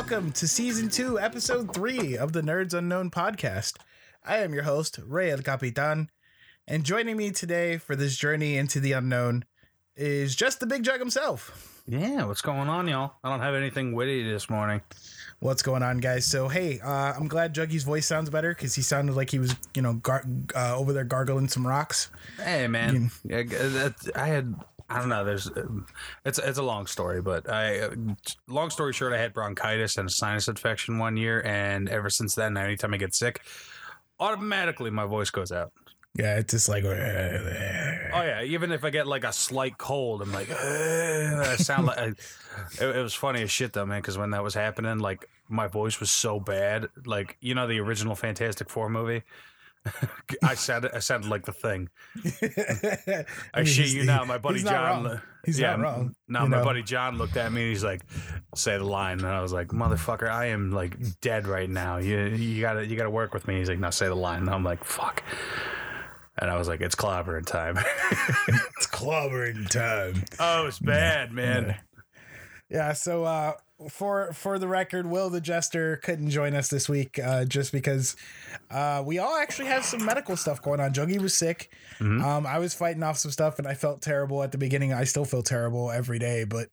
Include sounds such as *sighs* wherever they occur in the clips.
welcome to season two, episode three of the Nerds Unknown podcast. I am your host, Ray El Capitan, and joining me today for this journey into the unknown is just the big jug himself. Yeah, what's going on, y'all? I don't have anything witty this morning. What's going on, guys? So, hey, uh, I'm glad Juggy's voice sounds better because he sounded like he was, you know, gar- uh, over there gargling some rocks. Hey, man. Yeah, that- I had. I don't know. There's, um, it's it's a long story, but I, uh, long story short, I had bronchitis and a sinus infection one year, and ever since then, anytime I get sick, automatically my voice goes out. Yeah, it's just like, Oh yeah, even if I get like a slight cold, I'm like, I sound like. I, it, it was funny as shit though, man. Because when that was happening, like my voice was so bad. Like you know the original Fantastic Four movie. *laughs* I sounded I sounded like the thing. *laughs* I, shit you now, my buddy John. wrong. He's yeah, not wrong. No, my know? buddy John looked at me and he's like, "Say the line," and I was like, "Motherfucker, I am like dead right now. You you gotta you gotta work with me." He's like, "No, say the line." And I'm like, "Fuck." And I was like, "It's clobbering time." *laughs* It's clobbering time. oh, it's bad, man. Yeah, so uh for for the record, Will the Jester couldn't join us this week uh just because uh we all actually have some medical stuff going on. Juggy was sick. Um I was fighting off some stuff and I felt terrible at the beginning. I still feel terrible every day, but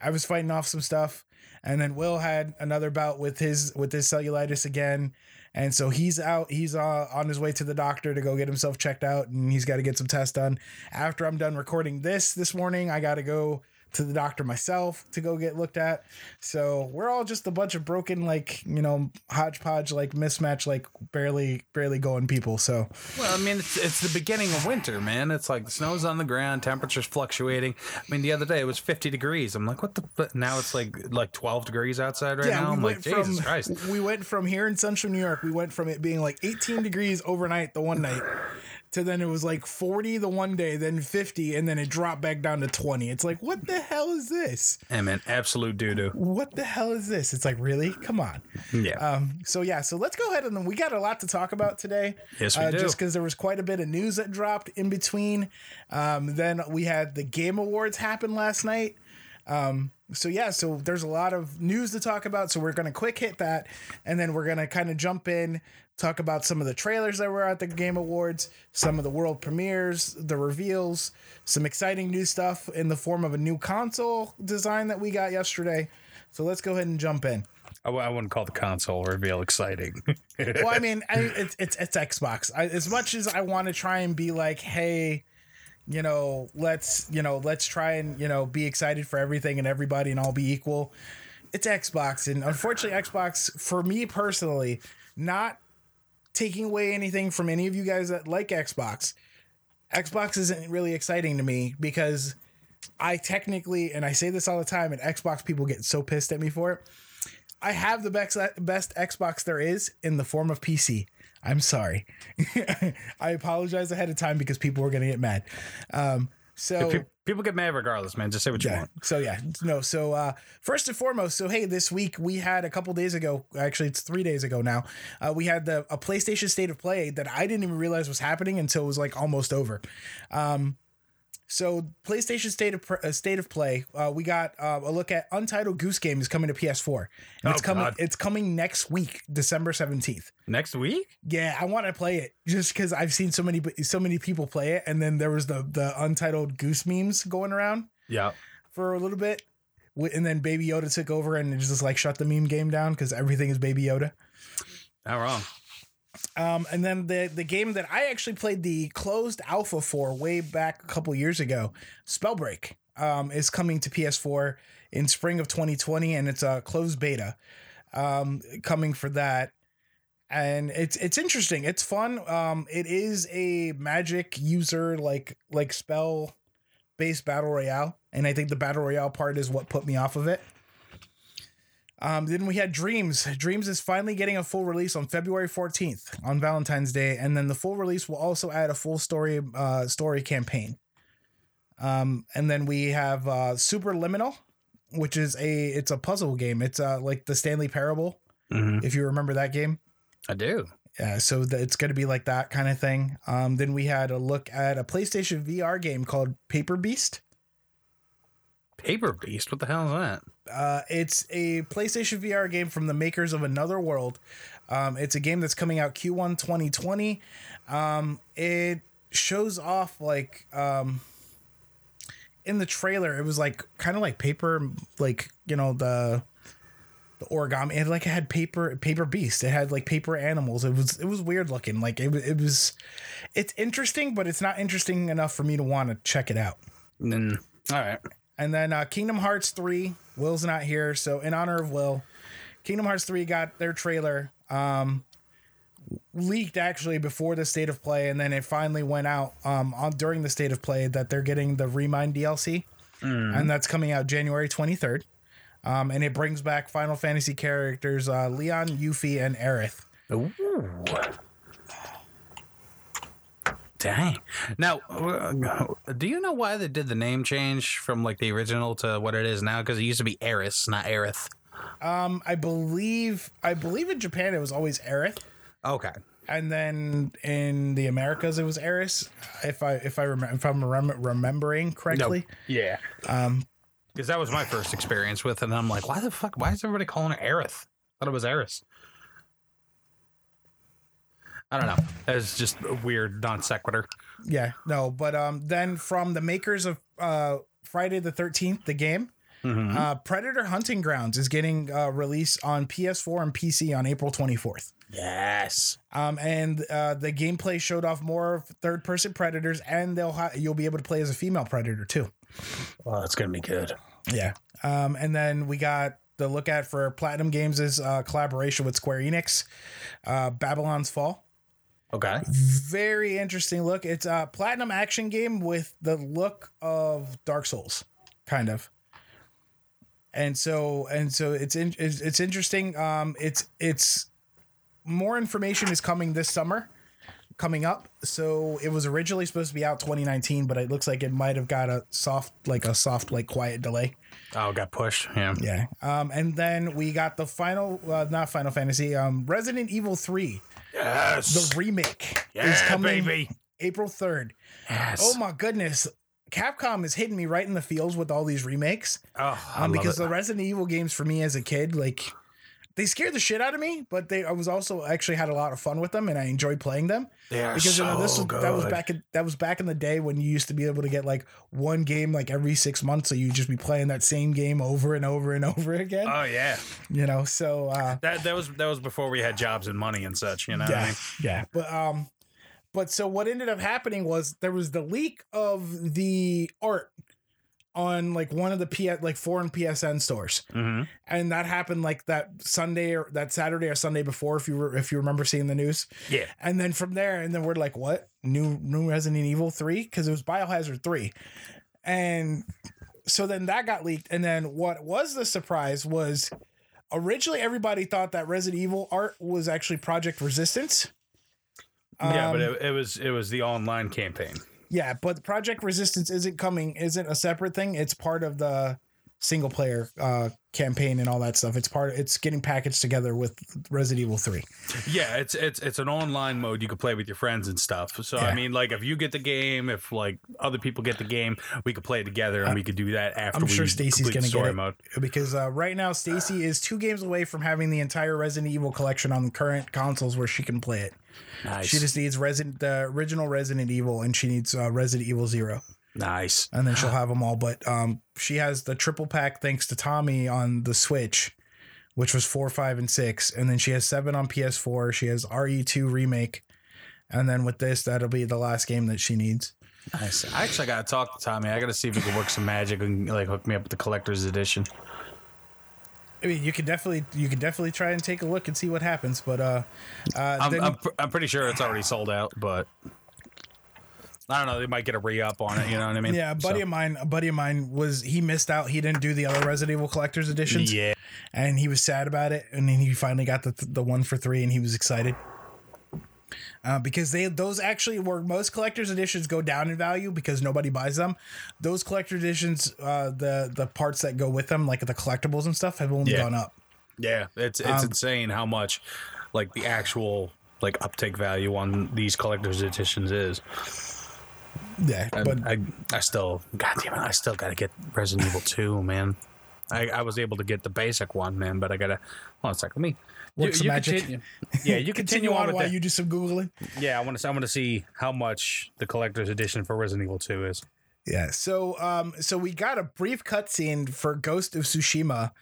I was fighting off some stuff. And then Will had another bout with his with his cellulitis again. And so he's out. He's uh, on his way to the doctor to go get himself checked out, and he's got to get some tests done. After I'm done recording this this morning, I got to go to the doctor myself to go get looked at. So we're all just a bunch of broken, like you know, hodgepodge, like mismatch, like barely barely going people. So Well, I mean, it's, it's the beginning of winter, man. It's like the snow's on the ground, temperatures fluctuating. I mean, the other day it was 50 degrees. I'm like, what the? fu- Now it's like like 12 degrees outside right now. I'm like, Jesus Christ. we went from here in central New York, we went from it being like 18 degrees overnight the one night to then it was like 40 the one day, then 50, and then it dropped back down to 20. It's like, what the hell is this? Hey, man, absolute doo doo. What the hell is this? It's like, really? Come on. Yeah. Um, so yeah, so let's go ahead and we got a lot to talk about today. Yes, we uh, do. Just because there was quite a bit of news that dropped in between. Um, then we had the Game Awards happen last night. Um, so yeah, so there's a lot of news to talk about. So we're gonna quick hit that, and then we're gonna kind of jump in, talk about some of the trailers that were at the Game Awards, some of the world premieres, the reveals, some exciting new stuff in the form of a new console design that we got yesterday. So let's go ahead and jump in. I wouldn't call the console reveal exciting. *laughs* well, I mean, I, *laughs* it's it's it's Xbox. I, as much as I want to try and be like, hey, you know, let's you know, let's try and you know be excited for everything and everybody and all be equal. It's Xbox, and unfortunately, Xbox for me personally, not taking away anything from any of you guys that like Xbox. Xbox isn't really exciting to me because I technically, and I say this all the time, and Xbox people get so pissed at me for it. I have the best best Xbox there is in the form of PC. I'm sorry. *laughs* I apologize ahead of time because people were going to get mad. Um, so Pe- People get mad regardless, man. Just say what you yeah. want. So yeah, no. So uh, first and foremost, so hey, this week we had a couple days ago. Actually, it's three days ago now. Uh, we had the a PlayStation State of Play that I didn't even realize was happening until it was like almost over. Um, so PlayStation State of uh, State of Play, uh, we got uh, a look at Untitled Goose Game is coming to PS4. And it's Oh, coming. God. It's coming next week, December seventeenth. Next week? Yeah, I want to play it just because I've seen so many so many people play it, and then there was the the Untitled Goose memes going around Yeah. for a little bit, and then Baby Yoda took over and just like shut the meme game down because everything is Baby Yoda. Not wrong. Um, and then the the game that I actually played the closed alpha for way back a couple years ago, Spellbreak, um, is coming to PS4 in spring of 2020, and it's a closed beta um, coming for that. And it's it's interesting. It's fun. Um, it is a magic user like like spell based battle royale, and I think the battle royale part is what put me off of it. Um, then we had Dreams. Dreams is finally getting a full release on February 14th on Valentine's Day, and then the full release will also add a full story uh, story campaign. Um, and then we have uh, Superliminal, which is a it's a puzzle game. It's uh, like the Stanley Parable, Mhm. if you remember that game. I do. Yeah, so the, it's going to be like that kind of thing. Um, then we had a look at a PlayStation VR game called Paper Beast. Paper Beast. What the hell is that? Uh, it's a PlayStation VR game from the makers of Another World. Um, it's a game that's coming out Q1 2020. Um, it shows off like um, in the trailer, it was like kind of like paper, like you know the the origami. It like it had paper paper beast. It had like paper animals. It was it was weird looking. Like it, it was it's interesting, but it's not interesting enough for me to want to check it out. Then, all right. And then uh, Kingdom Hearts 3, Will's not here. So, in honor of Will, Kingdom Hearts 3 got their trailer um, leaked actually before the state of play. And then it finally went out um, on during the state of play that they're getting the Re Mind DLC. And that's coming out January 23rd. Um, and it brings back Final Fantasy characters uh, Leon, Yuffie, and Aerith. Ooh. Dang. Now, uh, do you know why they did the name change from like the original to what it is now? Because it used to be Eris, not Aerith. Um, I believe I believe in Japan it was always Aerith. Okay. and then in the Americas it was Eris, if I if I remember if I'm rem- remembering correctly. Yeah. Um, because that was my first experience with it, and I'm like, why the fuck? Why is everybody calling it Aerith? I thought it was Eris. I don't know. It's just a weird non sequitur. Yeah, no, but um, then from the makers of uh, Friday the Thirteenth, the game, uh, Predator Hunting Grounds is getting uh, released on PS4 and PC on April 24th. Yes. Um, and uh, the gameplay showed off more third-person predators, and they'll ha- you'll be able to play as a female predator too. Well, it's gonna be good. Yeah. Um, and then we got the look at for Platinum Games' is uh, collaboration with Square Enix, uh, Babylon's Fall. Okay. Very interesting look. It's a platinum action game with the look of Dark Souls, kind of. And so and so it's in, it's, it's interesting. Um, it's it's more information is coming this summer, coming up. So it was originally supposed to be out 2019, but it looks like it might have got a soft like a soft like quiet delay. Oh, got pushed. Yeah. Yeah. Um, and then we got the final, uh, not Final Fantasy, um, Resident Evil 3, Yes. the remake yeah, is coming baby. April 3rd. Yes. Oh my goodness. Capcom is hitting me right in the feels with all these remakes. Oh, Um, because the Resident Evil games for me as a kid, like they scared the shit out of me, but they I was also actually had a lot of fun with them and I enjoyed playing them. they are Because so you know this was good. that was back in that was back in the day when you used to be able to get like one game like every six months, so you just be playing that same game over and over and *laughs* over again. Oh yeah. you know, so uh That that was that was before we had jobs and money and such. You know. What I yeah, mean? yeah. But um, but so what ended up happening was there was the leak of the art on like one of the P like foreign PSN stores, Mm-hmm. and that happened like that Sunday or that Saturday or Sunday before, if you were if you remember seeing the news. Yeah. And then from there, and then we're like, what new new Resident Evil three? Because it was Biohazard three, and so then that got leaked. And then what was the surprise was originally everybody thought that Resident Evil art was actually Project Resistance. yeah, but Um, it, it was it was the online campaign. Yeah, but Project Resistance isn't coming, isn't a separate thing. It's part of the single player uh campaign and all that stuff. It's part it's getting packaged together with Resident Evil 3. Yeah, it's it's it's an online mode you can play with your friends and stuff. So Yeah. I mean, like if you get the game, if like other people get the game, we could play it together and we could do that after. I'm sure Stacy's complete gonna get story it. mode. because uh, right now Stacy is two games away from having the entire Resident Evil collection on the current consoles where she can play it. Nice, She just needs Resident the original Resident Evil and she needs uh, Resident Evil 0 nice. and then she'll have them all but um she has the triple pack thanks to Tommy on the Switch which was 4, 5 and 6 and then she has 7 on PS4, she has RE2 remake and then with this that'll be the last game that she needs. Nice. I actually got to talk to Tommy. I got to see if he can work some magic and like hook me up with the collector's edition. I mean, you can definitely you can definitely try and take a look and see what happens, but uh, uh I'm, then- I'm, pr- I'm pretty sure it's already sold out, but I don't know. They might get a re up on it. You know what I mean? Yeah, a buddy So- of mine, a buddy of mine was he missed out. He didn't do the other Resident Evil collector's editions. Yeah. and he was sad about it. And then he finally got the the one for three, and he was excited. Uh, because they those actually where most collector's editions go down in value because nobody buys them. Those collector editions, uh, the the parts that go with them, like the collectibles and stuff, have only Yeah. gone up. Yeah, it's it's Um, insane how much like the actual like uptake value on these collector's editions is. Yeah, I, but I, I still, God damn it, I still got to get Resident Evil 2, man. I, I was able to get the basic one, man, but I gotta. Hold on a second. Let me. Work some magic. Continue, yeah, you *laughs* continue, continue on on while that. you do some googling. Yeah, I want to. I want to see how much the collector's edition for Resident Evil 2 is. Yeah. So um so we got a brief cutscene for Ghost of Tsushima,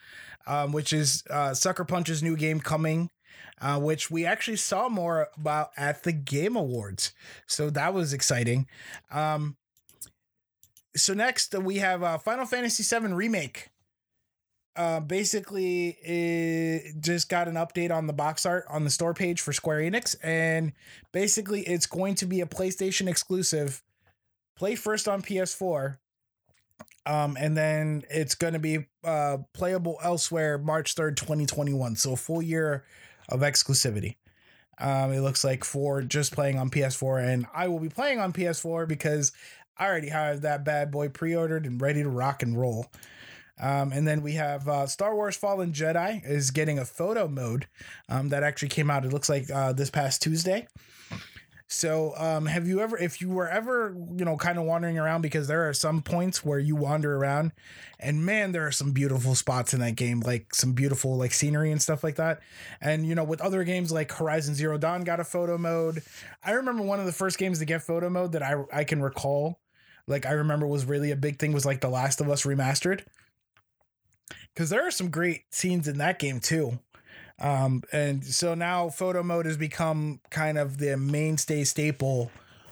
um, which is uh Sucker Punch's new game coming. Uh, which we actually saw more about at the Game Awards. So that was exciting. Um, so next we have uh, Final Fantasy VII Remake. Uh, basically, it just got an update on the box art on the store page for Square Enix, and basically, it's going to be a PlayStation exclusive play first on PS4. Um, and then it's going to be uh, playable elsewhere March 3rd, 2021. So a full year of exclusivity. Um, it looks like for just playing on PS4. And I will be playing on PS4 because I already have that bad boy pre ordered and ready to rock and roll. Um, and then we have uh, Star Wars Fallen Jedi is getting a photo mode um, that actually came out. It looks like uh, this past Tuesday. So, um, have you ever, if you were ever, you know, kind of wandering around, because there are some points where you wander around, and man, there are some beautiful spots in that game, like some beautiful like scenery and stuff like that. And you know, with other games like Horizon Zero Dawn got a photo mode. I remember one of the first games to get photo mode that I I can recall, like I remember was really a big thing was like The Last of Us remastered. Because there are some great scenes in that game too. Um, and so now photo mode has become kind of the mainstay staple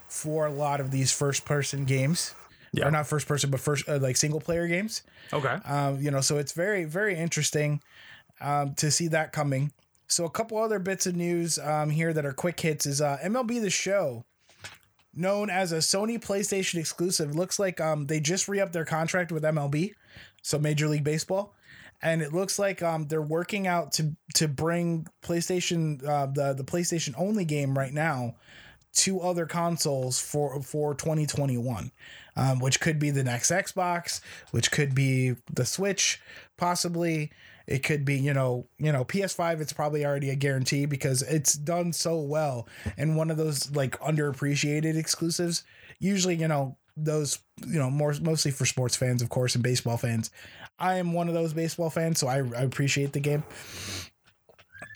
for a lot of these first person games. Yeah. Or not first person, but first uh, like single player games. Okay. Um, you know, so it's very, very interesting um, to see that coming. So a couple other bits of news um, here that are quick hits is uh, MLB The Show, known as a Sony PlayStation exclusive. Looks like um, they just re-upped their contract with MLB, so Major League Baseball, and it looks like um, they're working out to to bring PlayStation uh, the the PlayStation only game right now to other consoles for for 2021 um, which could be the next xbox which could be the switch possibly. It could be you know you know ps5 it's probably already a guarantee because it's done so well. And one of those like underappreciated exclusives usually you know those you know more mostly for sports fans of course and baseball fans i am one of those baseball fans so i, I appreciate the game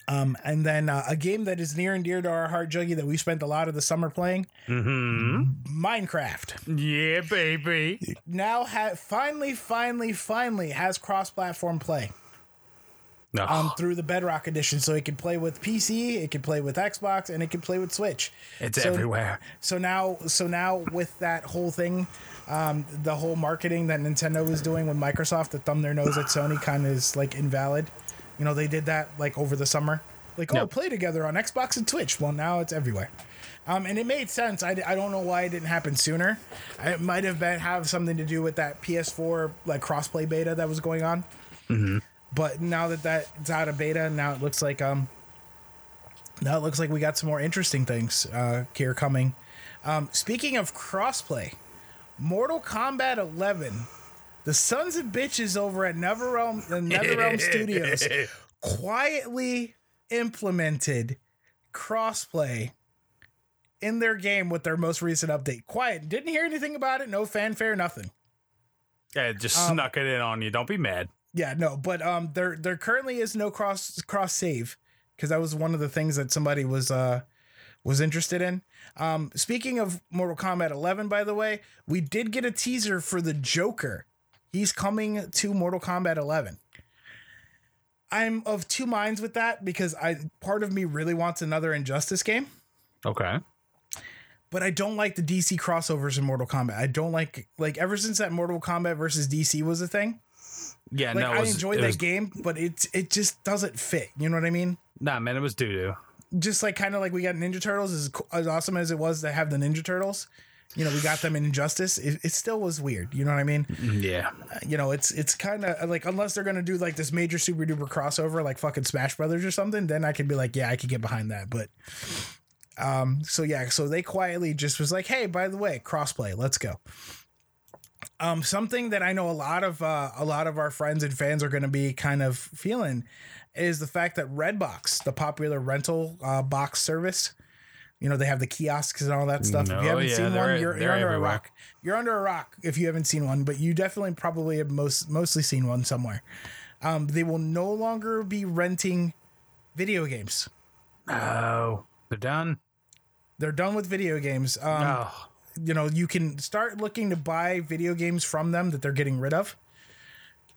um, and then uh, a game that is near and dear to our heart, Juggy, that we spent a lot of the summer playing, Mm-hmm. Minecraft. Yeah, baby. Now, ha- finally, finally, finally has cross-platform play No. um, through the Bedrock edition, so it can play with PC, it can play with Xbox, and it can play with Switch. it's so- everywhere. So now, so now with that whole thing, um, the whole marketing that Nintendo was doing with Microsoft to thumb their nose at Sony kind of is like invalid. You know, they did that like over the summer, like oh, Yep. play together on Xbox and Switch. Well, now it's everywhere. Um, and it made sense. I, I don't know why it didn't happen sooner. It might have been have something to do with that PS4 like crossplay beta that was going on. But now that that's out of beta, now it looks like um, now it looks like we got some more interesting things uh, here coming. Um, speaking of crossplay, Mortal Kombat 11, the sons of bitches over at NetherRealm, uh, NetherRealm *laughs* Studios quietly implemented crossplay in their game with their most recent update. Quiet, didn't hear anything about it, no fanfare, nothing. Yeah, just Um, snuck it in on you. Don't be mad. Yeah, no, but um, there there currently is no cross cross save because that was one of the things that somebody was uh was interested in. Um, speaking of Mortal Kombat 11, by the way, we did get a teaser for the Joker. He's coming to Mortal Kombat 11. I'm of two minds with that because I part of me really wants another Injustice game, Okay. but I don't like the DC crossovers in Mortal Kombat. I don't like like ever since that Mortal Kombat versus DC was a thing. Yeah, Like no, I was, enjoyed that was- game, but it it just doesn't fit. You know what I mean? Nah, man, it was doo doo. Just like kind of like we got Ninja Turtles, as, as awesome as it was to have the Ninja Turtles. You know, we got them in Injustice. It, it still was weird. You know what I mean? Mm, yeah. Uh, you know, it's it's kind of uh, like unless they're gonna do like this major super duper crossover, like fucking Smash Brothers or something, then I could be like, yeah, I could get behind that. But um, so yeah, so they quietly just was like, hey, by the way, crossplay, let's go. Um, something that I know a lot of uh, a lot of our friends and fans are going to be kind of feeling is the fact that Redbox, the popular rental uh, box service, You know, they have the kiosks and all that stuff. if you haven't yeah, seen one, you're, you're under everywhere. a rock. You're under a rock if you haven't seen one, but you definitely probably have most mostly seen one somewhere. Um, they will no longer be renting video games. Oh, they're done. They're done with video games. Um, oh, you know, you can start looking to buy video games from them that they're getting rid of.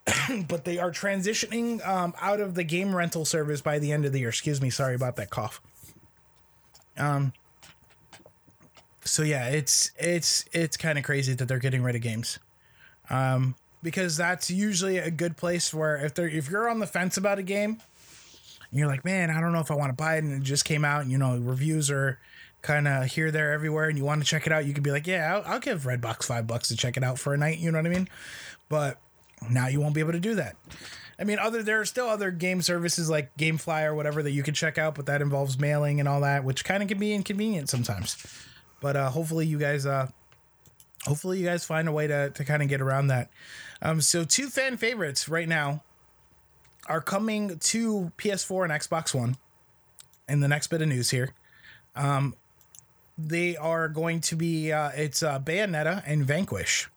*coughs* but they are transitioning um, out of the game rental service by the end of the year. Excuse me, sorry about that cough. Um. So yeah, it's it's it's kind of crazy that they're getting rid of games, um, because that's usually a good place where if they're if you're on the fence about a game, and you're like, man, I don't know if I want to buy it, and it just came out, and you know, reviews are kind of here, there, everywhere, and you want to check it out, you could be like, yeah, I'll, I'll give Redbox five bucks to check it out for a night. You know what I mean? But now you won't be able to do that. I mean, other there are still other game services like GameFly or whatever that you can check out, but that involves mailing and all that, which kind of can be inconvenient sometimes. But uh, hopefully you guys, uh, hopefully you guys find a way to to kind of get around that. Um, so two fan favorites right now are coming to PS4 and Xbox One. In the next bit of news here, um, they are going to be uh, it's uh, Bayonetta and Vanquish.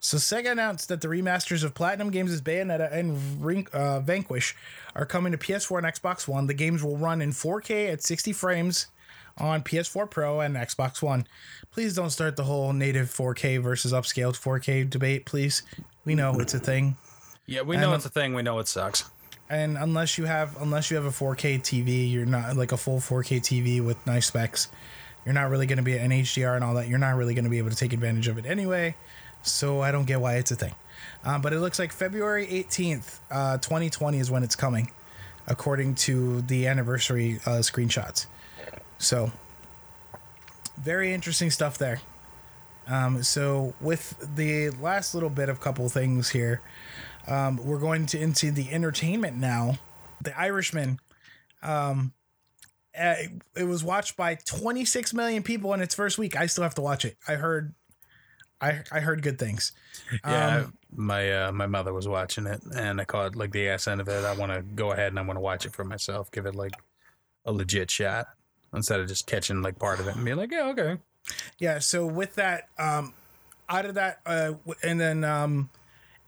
So Sega announced that the remasters of Platinum Games' Bayonetta and uh, Vanquish are coming to PS4 and Xbox One. The games will run in 4K at 60 frames on PS4 Pro and Xbox One. Please don't start the whole native 4K versus upscaled 4K debate, please. We know it's a thing. yeah, we know And- it's a thing. We know it sucks. And unless you have unless you have a 4K TV, you're not like a full 4K TV with nice specs. You're not really going to be an HDR and all that. You're not really going to be able to take advantage of it anyway. So I don't get why it's a thing. Um, but it looks like February 18th, uh, 2020 is when it's coming, according to the anniversary uh, screenshots. So very interesting stuff there. Um, so with the last little bit of couple things here, um, we're going to into the entertainment now. The Irishman. Um, uh, it was watched by 26 million people in its first week. I still have to watch it. I heard, I I heard good things. Yeah, Um, my uh, my mother was watching it, and I caught like the ass end of it. I want to go ahead and I want to watch it for myself. Give it like a legit shot instead of just catching like part of it and being like, yeah, okay. Yeah. So with that, um, out of that, uh, and then um,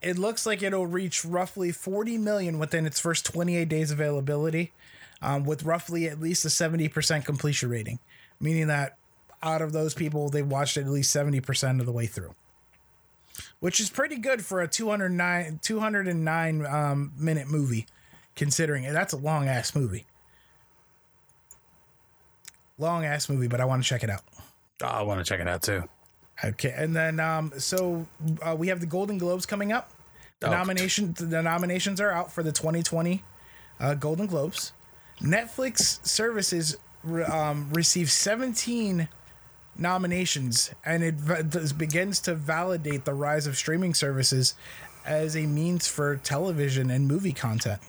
it looks like it'll reach roughly 40 million within its first 28 days availability, um, with roughly at least a 70% completion rating, meaning that out of those people, they've watched it at least 70% of the way through. Which is pretty good for a 209, 209 um, minute movie, considering it. That's a long ass movie. Long ass movie, but I want to check it out. Oh, I want to check it out too. Okay, and then um, so uh, we have the Golden Globes coming up. The Oh. nomination, the nominations are out for the 2020 uh, Golden Globes. Netflix services um, received 17 nominations, and it begins to validate the rise of streaming services as a means for television and movie content.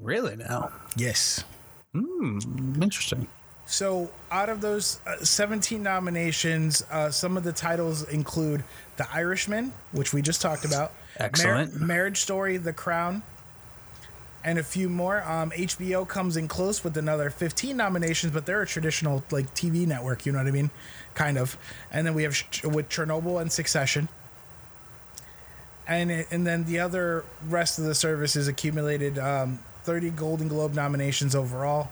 Really now? Yes. Hmm, interesting. So, out of those uh, 17 nominations, uh, some of the titles include The Irishman, which we just talked about, Excellent. Marriage Story, The Crown, and a few more. Um, HBO comes in close with another 15 nominations, but they're a traditional like TV network, you know what I mean? Kind of. And then we have Ch- with Chernobyl and Succession. And, it- and then the other rest of the services accumulated um, 30 Golden Globe nominations overall,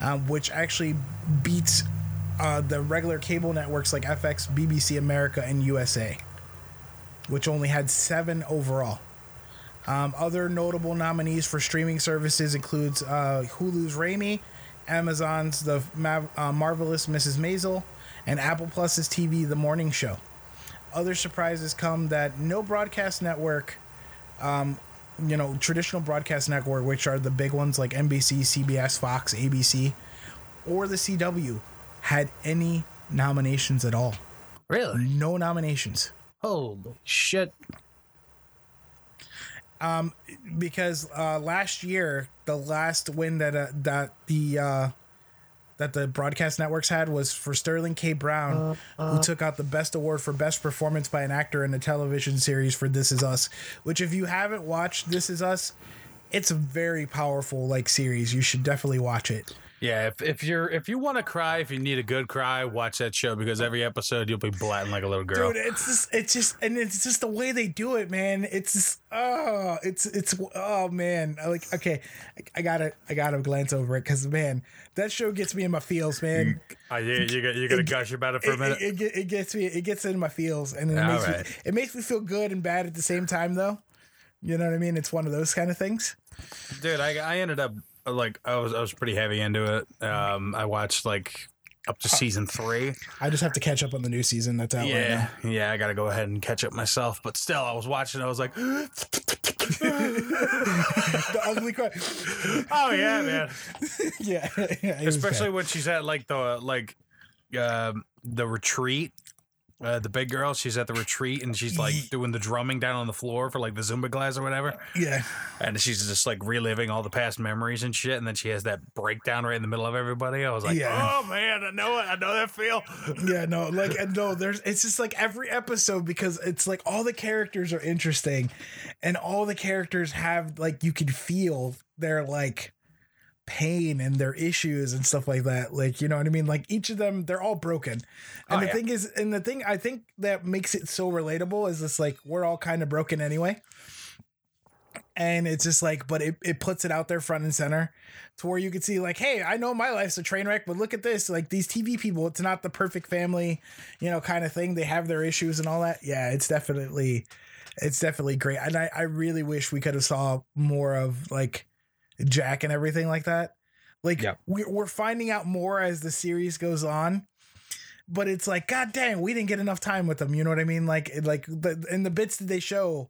um, which actually beats uh, the regular cable networks like FX, BBC America, and USA, which only had seven overall. Um, other notable nominees for streaming services includes uh, Hulu's Ramy, Amazon's The Ma- uh, Marvelous Mrs. Maisel, and Apple Plus's TV The Morning Show. Other surprises come that no broadcast network, um, you know, traditional broadcast network, which are the big ones like NBC, CBS, Fox, ABC, or the CW, had any nominations at all. Really? No nominations. Holy shit! Because uh, last year the last win that uh, that the uh, that the broadcast networks had was for Sterling K. Brown, who took out the best award for best performance by an actor in a television series for This Is Us. Which, if you haven't watched This Is Us, it's a very powerful like series. You should definitely watch it. Yeah, if, if you're if you want to cry, if you need a good cry, watch that show because every episode you'll be blatting like a little girl. Dude, it's just it's just and it's just the way they do it, man. It's just oh, it's it's oh man. I Like okay, I, I gotta I gotta glance over it because man, that show gets me in my feels, man. Oh, you you got you gonna gush about it for a minute? it, it, it gets me it gets in my feels and it All makes me it makes me feel good and bad at the same time though. You know what I mean? It's one of those kind of things. Dude, I I ended up like I was I was pretty heavy into it. Um, I watched like up to season three. I just have to catch up on the new season that's out Yeah, now. yeah, I gotta go ahead and catch up myself. But still, I was watching. I was like, *laughs* the ugly *laughs* cry. Oh yeah, man. *laughs* yeah, yeah, Especially when she's at like the like um the retreat. Uh, the big girl, she's at the retreat and she's like doing the drumming down on the floor for like the Zumba class or whatever. yeah. And she's just like reliving all the past memories and shit. And then she has that breakdown right in the middle of everybody. I was like, Yeah. oh man, I know it. I know that feel. *laughs* Yeah, no, like and no, there's it's just like every episode because it's like all the characters are interesting and all the characters have like you can feel their like pain and their issues and stuff like that. Like, you know what I mean? Like each of them, they're all broken. And Oh, the yeah. thing is, and the thing I think that makes it so relatable is this like we're all kind of broken anyway. And it's just like, but it, it puts it out there front and center to where you can see, like, hey, I know my life's a train wreck, but look at this. Like these TV people, it's not the perfect family, you know, kind of thing. They have their issues and all that. Yeah, it's definitely it's definitely great. And I, I really wish we could have saw more of like Jack and everything like that. Like Yeah. we, we're finding out more as the series goes on, but it's like, God dang, we didn't get enough time with them. You know what I mean? Like, like the in the bits that they show,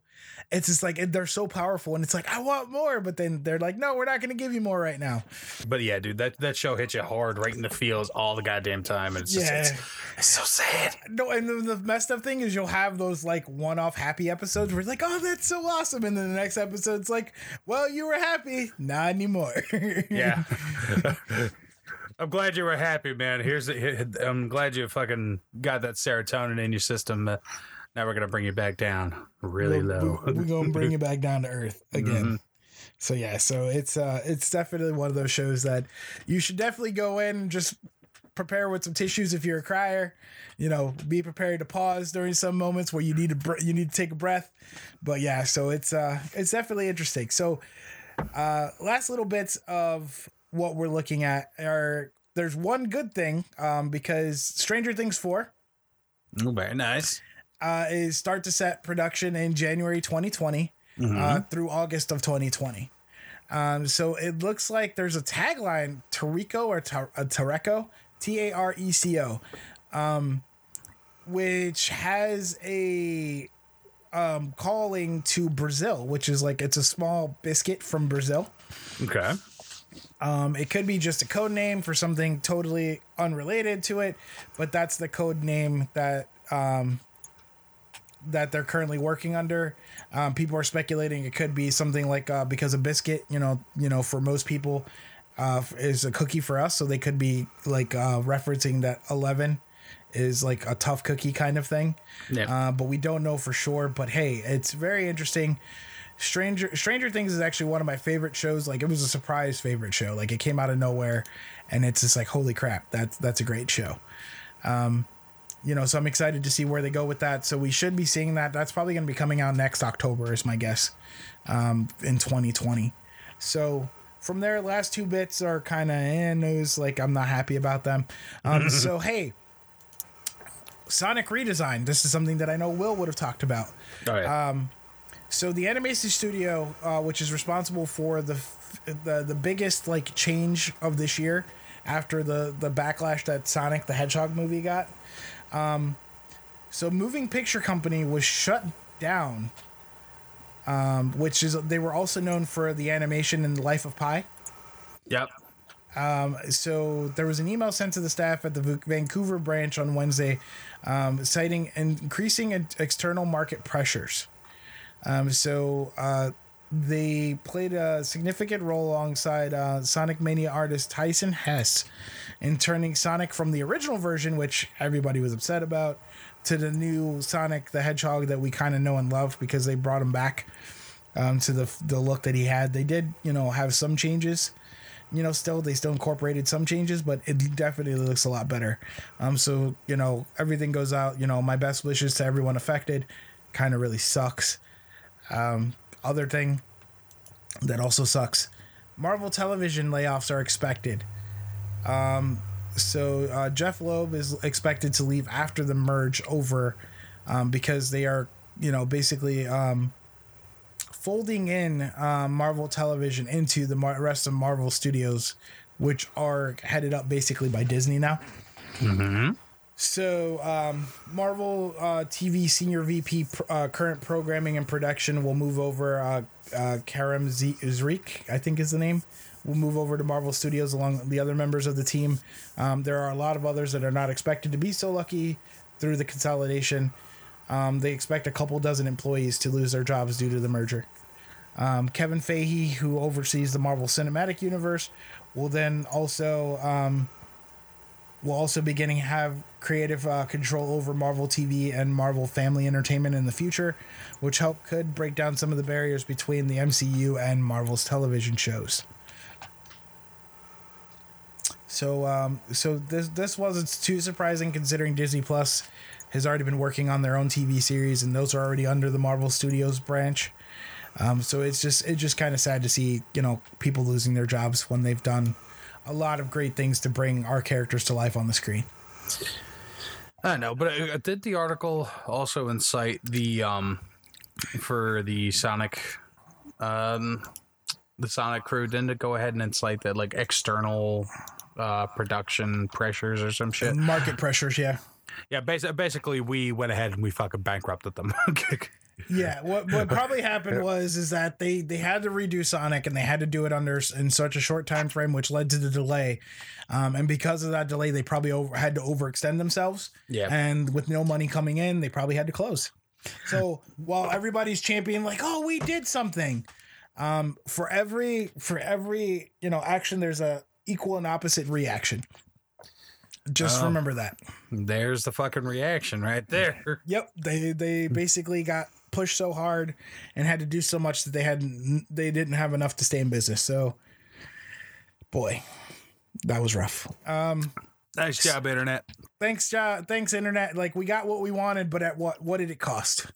it's just like they're so powerful, and it's like I want more, but then they're like, no, we're not going to give you more right now. But yeah, dude, that, that show hits you hard right in the feels all the goddamn time. And it's just, Yeah. it's, it's so sad. No, and the, the messed up thing is you'll have those like one-off happy episodes where it's like, oh, that's so awesome, and then the next episode's like, well, you were happy, not anymore. Yeah. *laughs* *laughs* I'm glad you were happy, man. Here's the, I'm glad you fucking got that serotonin in your system. Uh, now we're gonna bring you back down really We're- low. We're, gonna bring you back down to earth *laughs* again. Mhm. So yeah, so it's uh it's definitely one of those shows that you should definitely go in and just prepare with some tissues if you're a crier. You know, be prepared to pause during some moments where you need to br- you need to take a breath. But yeah, so it's uh it's definitely interesting. So uh last little bits of what we're looking at are there's one good thing um because Stranger Things 4 Oh, very nice. uh, is start to set production in January 2020 uh, through August of 2020. Um, so it looks like there's a tagline, Tarico or Tar- uh, Tareco, T A R E C O, um, which has a um, calling to Brazil, which is like it's a small biscuit from Brazil. Okay. Um, it could be just a code name for something totally unrelated to it, but that's the code name that um, that they're currently working under. Um, people are speculating it could be something like uh, because a biscuit, you know, you know, for most people, uh, is a cookie for us, so they could be like uh, referencing that eleven is like a tough cookie kind of thing. Yeah. Uh, but we don't know for sure. But hey, it's very interesting. Stranger Stranger Things is actually one of my favorite shows. Like it was a surprise favorite show. Like it came out of nowhere, and it's just like holy crap, that's that's a great show. Um, you know, so I'm excited to see where they go with that. So we should be seeing that. That's probably going to be coming out next October, is my guess, um, in 2020. So from there, last two bits are kind of eh, news. Like I'm not happy about them. Um, *laughs* so hey, Sonic redesign. This is something that I know Will would have talked about. All right. So the animation studio, uh, which is responsible for the, the the biggest like change of this year, after the the backlash that Sonic the Hedgehog movie got, um, so Moving Picture Company was shut down. Um, which is they were also known for the animation in the Life of Pi. yep. So there was an email sent to the staff at the Vancouver branch on Wednesday, um, citing increasing external market pressures. Um, so uh, they played a significant role alongside uh, Sonic Mania artist Tyson Hesse in turning Sonic from the original version, which everybody was upset about, to the new Sonic the Hedgehog that we kind of know and love because they brought him back um, to the the look that he had. They did, you know, have some changes you know, still they still incorporated some changes, but it definitely looks a lot better. Um, so you know, everything goes out. You know, my best wishes to everyone affected. Kind of really sucks. Um, other thing that also sucks. Marvel Television layoffs are expected. Um, so uh, Jeph Loeb is expected to leave after the merge over um, because they are, you know, basically um, folding in um, Marvel Television into the Mar- rest of Marvel Studios, which are headed up basically by Disney now. Mm-hmm. So, um, Marvel uh, TV senior VP uh, current programming and production will move over. Uh, uh, Karim Z- Zreik, I think is the name, will move over to Marvel Studios along with the other members of the team. Um, there are a lot of others that are not expected to be so lucky through the consolidation. Um, they expect a couple dozen employees to lose their jobs due to the merger. Um, Kevin Feige, who oversees the Marvel Cinematic Universe, will then also will also be getting have creative uh, control over Marvel TV and Marvel Family Entertainment in the future, which help could break down some of the barriers between the MCU and Marvel's television shows. So, um, so this this wasn't too surprising considering Disney Plus has already been working on their own TV series, and those are already under the Marvel Studios branch. Um, so it's just it's just kind of sad to see you know people losing their jobs when they've done a lot of great things to bring our characters to life on the screen. I know, but uh, did the article also incite the um for the Sonic um the Sonic crew didn't it go ahead and incite that like external uh production pressures or some shit? Market pressures, yeah. Yeah, basically, basically we went ahead and we fucking bankrupted them. *laughs* Yeah, what what *laughs* probably happened was is that they they had to redo Sonic and they had to do it under in such a short time frame, which led to the delay. Um, and because of that delay, they probably over, had to overextend themselves. Yeah. and with no money coming in, they probably had to close. So while everybody's championing like, oh, we did something, um, for every for every you know action, there's a equal and opposite reaction. Just Oh. remember that. There's the fucking reaction right there. Yep, they they basically got pushed so hard and had to do so much that they hadn't they didn't have enough to stay in business. So, boy, that was rough. Um, Nice job, internet. thanks, job. thanks, internet. Like we got what we wanted, but at what what did it cost?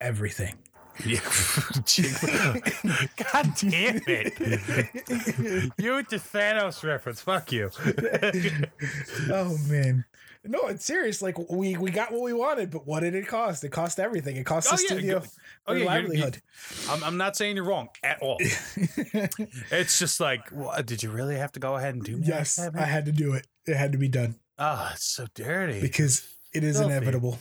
Everything. Yeah. *laughs* *laughs* God damn it. you with the Thanos reference. Fuck you. *laughs* Oh man. No, it's serious. Like we we got what we wanted, but what did it cost? It cost everything. It cost Oh, the yeah, studio go- oh, yeah, livelihood. I'm, I'm not saying you're wrong at all. *laughs* it's just like, did you really have to go ahead and do yes, like that, I had to do it. It had to be done Oh, it's so dirty. because it is Filthy. inevitable.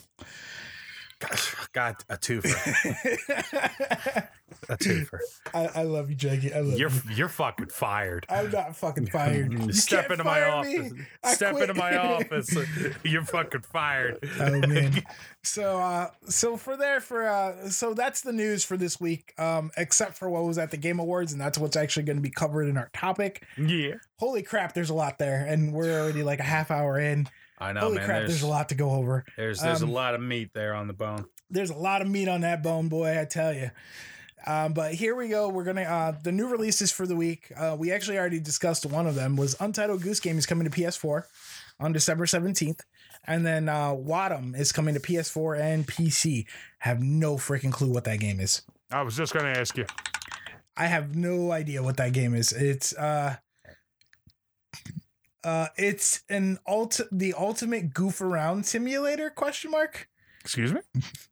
God, a twofer. *laughs* A twofer. I, I love you, Jackie. I love You're you. you're fucking fired. I'm not fucking fired. *laughs* You Step into my office. I Step quit. into my office. You're fucking fired. oh man. *laughs* So uh so for there for uh so that's the news for this week. Um except for what was at the Game Awards and that's what's actually going to be covered in our topic. Yeah. Holy crap, there's a lot there and we're already like a half hour in. I know, Holy man. crap, there's there's a lot to go over. there's there's Um, a lot of meat there on the bone. There's a lot of meat on that bone, boy, I tell you. Um, but here we go. We're gonna uh, the new releases for the week. Uh, we actually already discussed one of them. Was Untitled Goose Game is coming to PS4 on December seventeenth, and then uh, Wattam is coming to PS4 and PC. Have no freaking clue what that game is. I was just gonna ask you. I have no idea what that game is. It's uh, uh, it's an alt the ultimate goof around simulator question mark. Excuse me?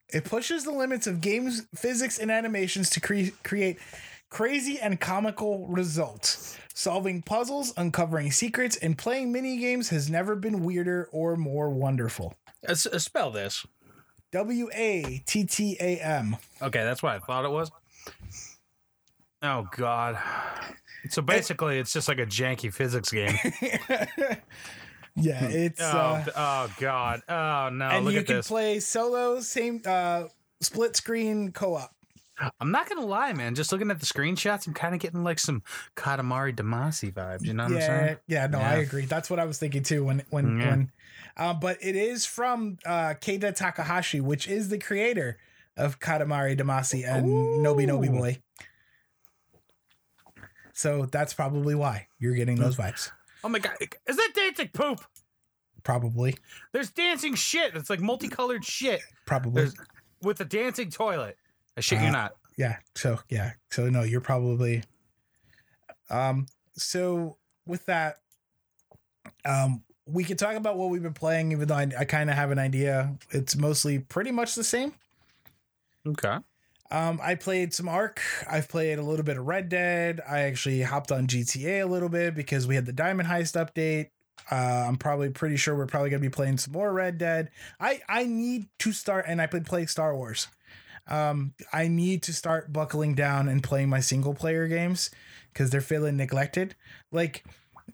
It pushes the limits of games physics and animations to cre- create crazy and comical results. Solving puzzles, uncovering secrets, and playing mini games has never been weirder or more wonderful. Uh, s- uh, spell this. W A T T A M. Okay, that's what I thought it was. Oh God. So basically, it's just like a janky physics game. *laughs* Yeah, it's Oh, uh, oh God. Oh no! and Look you can this. play solo, same uh, split screen co-op. I'm not gonna lie, man. Just looking at the screenshots, I'm kind of getting like some Katamari Damacy vibes. You know what I'm yeah, saying? yeah, no, I agree. That's what I was thinking too. When when Yeah. when, uh, but it is from uh, Keita Takahashi, which is the creator of Katamari Damacy and Noby Noby Ooh. Boy. So that's probably why you're getting those vibes. Oh my god, is that dancing poop? Probably, There's dancing shit. It's like multicolored shit. probably. There's with a dancing toilet. I shit you Uh, not. yeah. So yeah. So no, you're probably. Um. So with that, um, we could talk about what we've been playing, even though I, I kind of have an idea. It's mostly pretty much the same. Okay. Um, I played some Ark. I've played a little bit of Red Dead. I actually hopped on GTA a little bit because we had the Diamond Heist update. Uh, I'm probably pretty sure we're probably gonna be playing some more Red Dead. I I need to start, and I've playing Star Wars. Um, I need to start buckling down and playing my single player games because they're feeling neglected. Like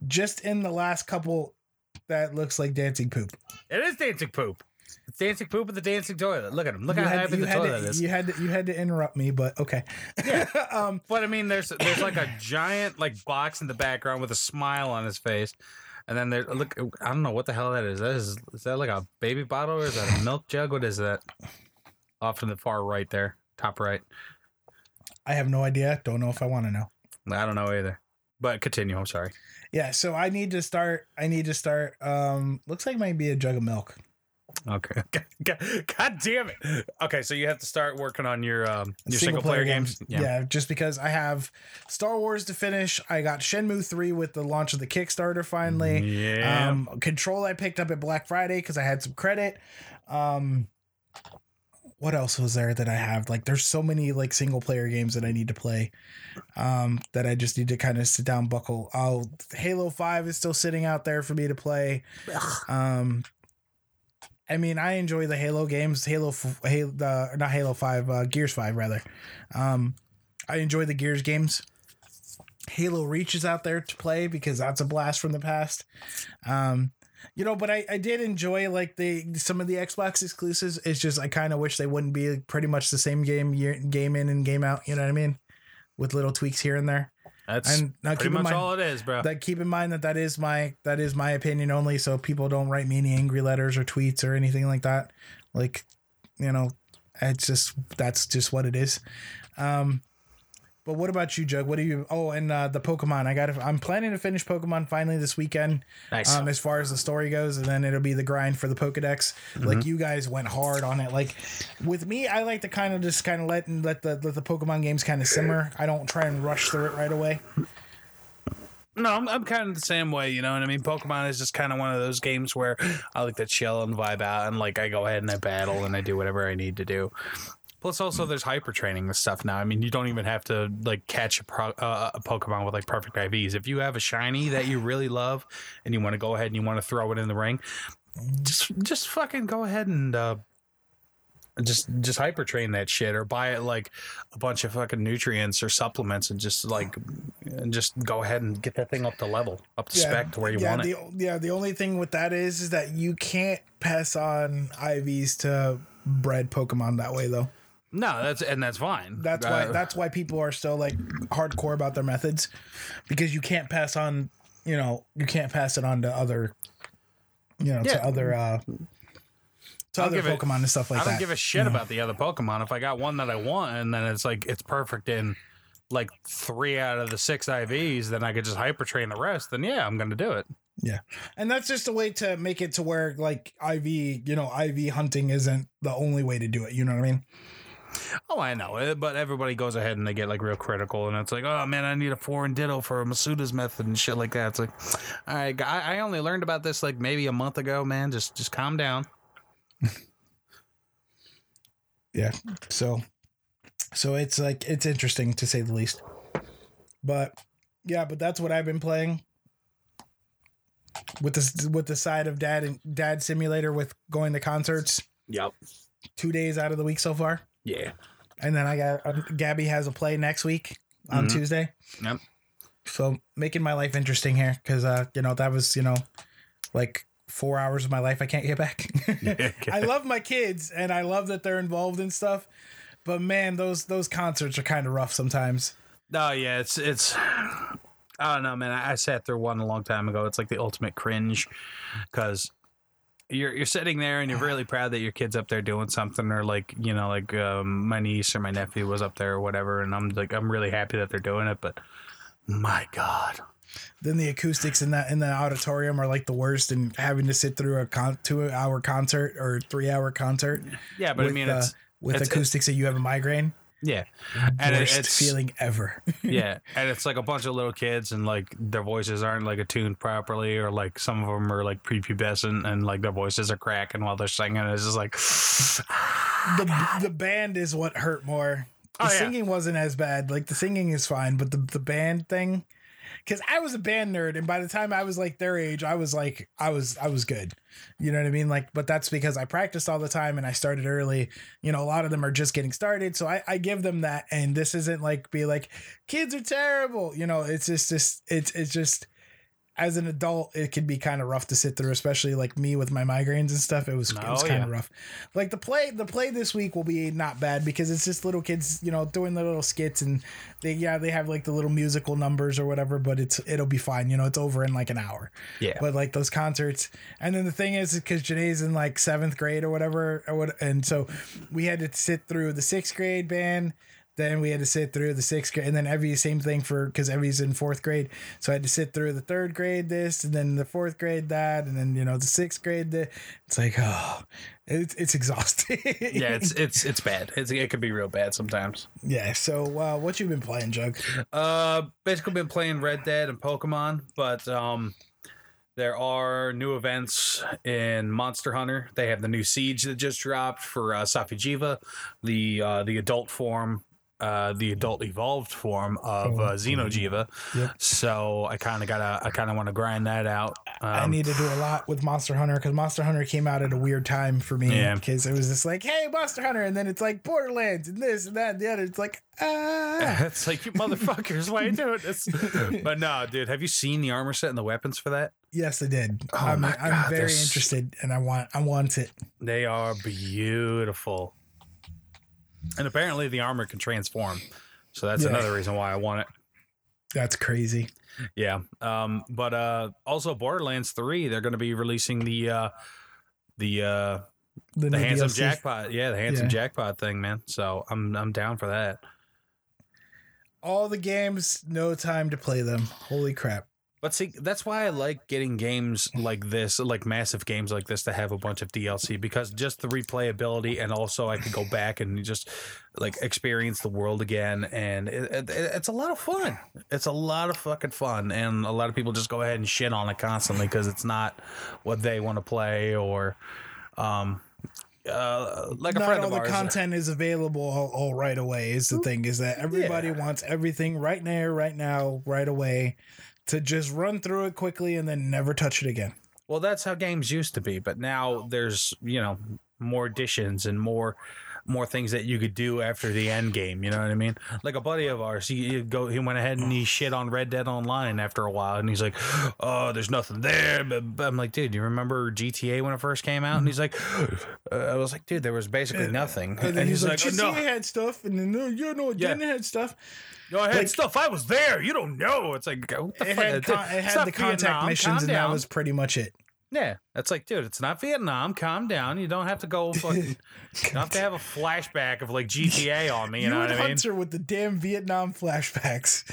just in the last couple, that looks like dancing poop. It is dancing poop. It's dancing poop with the dancing toilet. Look at him. Look you how had, happy the toilet to, is. you had to you had to interrupt me, but okay. Yeah. *laughs* um, But I mean, there's there's like a giant like box in the background with a smile on his face, and then there look. I don't know what the hell that is. That is is that like a baby bottle or is that a milk jug? What is that? Off in the far right there, top right. I have no idea. Don't know if I want to know. I don't know either. But continue. I'm sorry. Yeah, so I need to start. I need to start. Um, looks like might be a jug of milk. Okay. *laughs* God, God damn it. Okay, so you have to start working on your um your single, player, games. Yeah. just because I have Star Wars to finish. I got Shenmue three with the launch of the Kickstarter finally. Yeah. Um, Control I picked up at Black Friday because I had some credit. Um, what else was there that I have? Like, there's so many like single player games that I need to play. Um, that I just need to kind of sit down, buckle. Oh, Halo Five is still sitting out there for me to play. Um, I mean, I enjoy the Halo games. Halo, Halo, uh, not Halo Five, uh, Gears Five rather. Um, I enjoy the Gears games. Halo Reach is out there to play because that's a blast from the past. Um, you know, but I, I did enjoy like the some of the Xbox exclusives. It's just I kind of wish they wouldn't be pretty much the same game year game in and game out. You know what I mean? With little tweaks here and there. That's And now pretty keep in much mind all it is, bro. that keep in mind that that is my that is my opinion only. So people don't write me any angry letters or tweets or anything like that. Like, you know, it's just that's just what it is. Um, but what about you, Jug? What do you? Oh, and uh, the Pokemon. I got. I'm planning to finish Pokemon finally this weekend. nice. Um, as far as the story goes, and then it'll be the grind for the Pokedex. Like Mm-hmm. you guys went hard on it. Like with me, I like to kind of just kind of let let the let the Pokemon games kind of simmer. I don't try and rush through it right away. No, I'm, I'm kind of the same way, you know what I mean? Pokemon is just kind of one of those games where I like to chill and vibe out, and like I go ahead and I battle and I do whatever I need to do. Plus, also there's hyper training with stuff now. I mean, you don't even have to like catch a, pro, uh, a Pokemon with like perfect IVs. If you have a shiny that you really love and you want to go ahead and you want to throw it in the ring, just just fucking go ahead and uh, just just hyper train that shit or buy it like a bunch of fucking nutrients or supplements and just like and just go ahead and get that thing up to level up to spec to where you yeah, want the, it Yeah, the only thing with that is is that you can't pass on IVs to bred Pokemon that way though. No that's and that's fine That's why Uh, that's why people are still like hardcore about their methods because you can't pass on, you know, you can't pass it on to other you know, Yeah. to other uh to I'll other give it- Pokemon and stuff like that. I don't that. give a shit about the other Pokemon. If I got one that I want and then it's like it's perfect in like three out of the six IVs, then I could just hyper train the rest. Then yeah, I'm gonna do it. Yeah. And that's just a way to make it to where like IV, you know, IV hunting isn't the only way to do it. You know what I mean? Oh, I know, eh, but everybody goes ahead and they get like real critical, and it's like, oh man, I need a foreign ditto for Masuda's method and shit like that. It's like, all right, I, I only learned about this like maybe a month ago, man. Just just calm down. *laughs* Yeah. So so it's like it's interesting to say the least. But yeah, but that's what I've been playing. With this with the side of dad and dad simulator with going to concerts Yep. two days out of the week so far. Yeah. And then I got uh, Gabby has a play next week on Mhm. Tuesday. Yep. So making my life interesting here because uh you know that was you know like four hours of my life I can't get back. *laughs* *laughs* I love my kids and I love that they're involved in stuff, but man, those those concerts are kind of rough sometimes. Oh yeah, it's it's. I don't know, man. I, I sat through one a long time ago. It's like the ultimate cringe, because you're you're sitting there and you're really proud that your kid's up there doing something, or like you know, like um, my niece or my nephew was up there or whatever, and I'm like I'm really happy that they're doing it, but My God. Then the acoustics in that in the auditorium are like the worst, and having to sit through a con- two hour concert or three hour concert. Yeah, but with, I mean, uh, with it's- acoustics that you have a migraine. Yeah, and it, worst it's feeling ever. *laughs* yeah, and it's like a bunch of little kids, and like their voices aren't like attuned properly, or like some of them are like prepubescent, and like their voices are cracking while they're singing. It's just like, *sighs* the the band is what hurt more. Oh, the Oh, yeah. singing wasn't as bad. Like the singing is fine, but the the band thing. Because I was a band nerd, and by the time I was like their age, I was like I was I was good. You know what I mean? Like, but that's because I practiced all the time and I started early. You know, a lot of them are just getting started, so I, I give them that. And this isn't like be like kids are terrible. You know, it's just just it's it's just as an adult, it can be kind of rough to sit through, especially like me with my migraines and stuff. It was it was Oh, kind yeah. of rough. Like the play, the play this week will be not bad because it's just little kids, you know, doing the little skits and they yeah they have like the little musical numbers or whatever, but it's it'll be fine. You know, it's over in like an hour. yeah, But like those concerts, and then the thing is, because Janae's in like seventh grade or whatever, or what, and so we had to sit through the sixth grade band. Then we had to sit through the sixth grade, and then every same thing for because Evie's in fourth grade, so I had to sit through the third grade this, and then the fourth grade that, and then you know the sixth grade that. It's like oh, it's it's exhausting. yeah, it's *laughs* it's it's bad. It's, it could be real bad sometimes. yeah. So uh, what you been playing, Jug? Uh, basically been playing Red Dead and Pokemon, but um, there are new events in Monster Hunter. They have the new Siege that just dropped for uh, Safi'jiiva, the uh, the adult form, uh, the adult evolved form of uh, Xeno'jiiva. Yep. So I kind of gotta, I kind of want to grind that out. Um, I need to do a lot with Monster Hunter because Monster Hunter came out at a weird time for me. Yeah. Because it was just like, hey, Monster Hunter, and then it's like Borderlands and this and that and the other. It's like, *laughs* ah. it's like you motherfuckers, why you doing this? *laughs* But no, dude, have you seen the armor set and the weapons for that? yes, I did. Oh I'm, my I'm very interested, and I want, I want it. They are beautiful. And apparently the armor can transform. So that's Yeah. another reason why I want it. That's crazy. Yeah. Um, but uh also Borderlands 3, they're gonna be releasing the uh the uh The, the handsome DLC. jackpot. Yeah, the handsome Yeah. jackpot thing, man. So I'm I'm down for that. All the games, no time to play them. Holy crap! But see, that's why I like getting games like this, like massive games like this, to have a bunch of DLC because just the replayability, and also I could go back and just like experience the world again, and it, it, it's a lot of fun. It's a lot of fucking fun, and a lot of people just go ahead and shit on it constantly because it's not what they want to play or, um, uh, like a Not friend all the ours. content is available all, all right away. Is the thing is that everybody Yeah. wants everything right there, right now, right away, to just run through it quickly and then never touch it again. Well, that's how games used to be, but now there's you know more additions and more more things that you could do after the end game. You know what I mean? Like a buddy of ours, he he go he went ahead and he shit on Red Dead Online after a while, and he's like, "Oh, there's nothing there." But, but I'm like, "Dude, you remember GTA when it first came out?" And he's like, uh, "I was like, dude, there was basically nothing." And then he's, like, "Oh, GTA "No, had stuff, and then you know, it Yeah. didn't have stuff. No, I had like- stuff. I was there. You don't know." It's like, what the It fuck? had, con- it had not the contact Vietnam. missions, and that was pretty much it. Yeah, it's like, dude, it's not Vietnam. Calm down. You don't have to go *laughs* fucking. you don't have to have a flashback of like GTA *laughs* on me. You, You, know and what I mean? Hunter with the damn Vietnam flashbacks.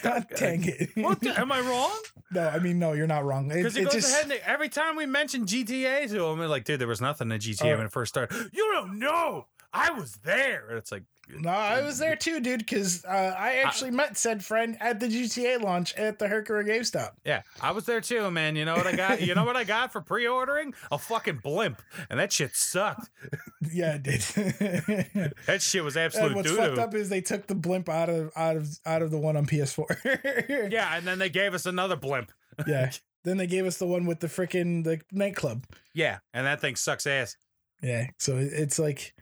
*laughs* God dang it! What the, am I wrong? no, I mean no, you're not wrong. Because it goes just ahead and every time we mention GTA to him, like, dude, there was nothing in GTA Oh. Uh, when it first started. You don't know. I was there. And it's like, no, I was there too, dude. Because uh, I actually met said friend at the GTA launch at the Herkimer GameStop. yeah, I was there too, man. You know what I got? You know what I got for pre-ordering? A fucking blimp, and that shit sucked. *laughs* Yeah, it did. *laughs* That shit was absolute. and what's doo fucked up is they took the blimp out of out of out of the one on PS4. *laughs* Yeah, and then they gave us another blimp. yeah. Then they gave us the one with the freaking the nightclub. Yeah, and that thing sucks ass. Yeah, so it's like,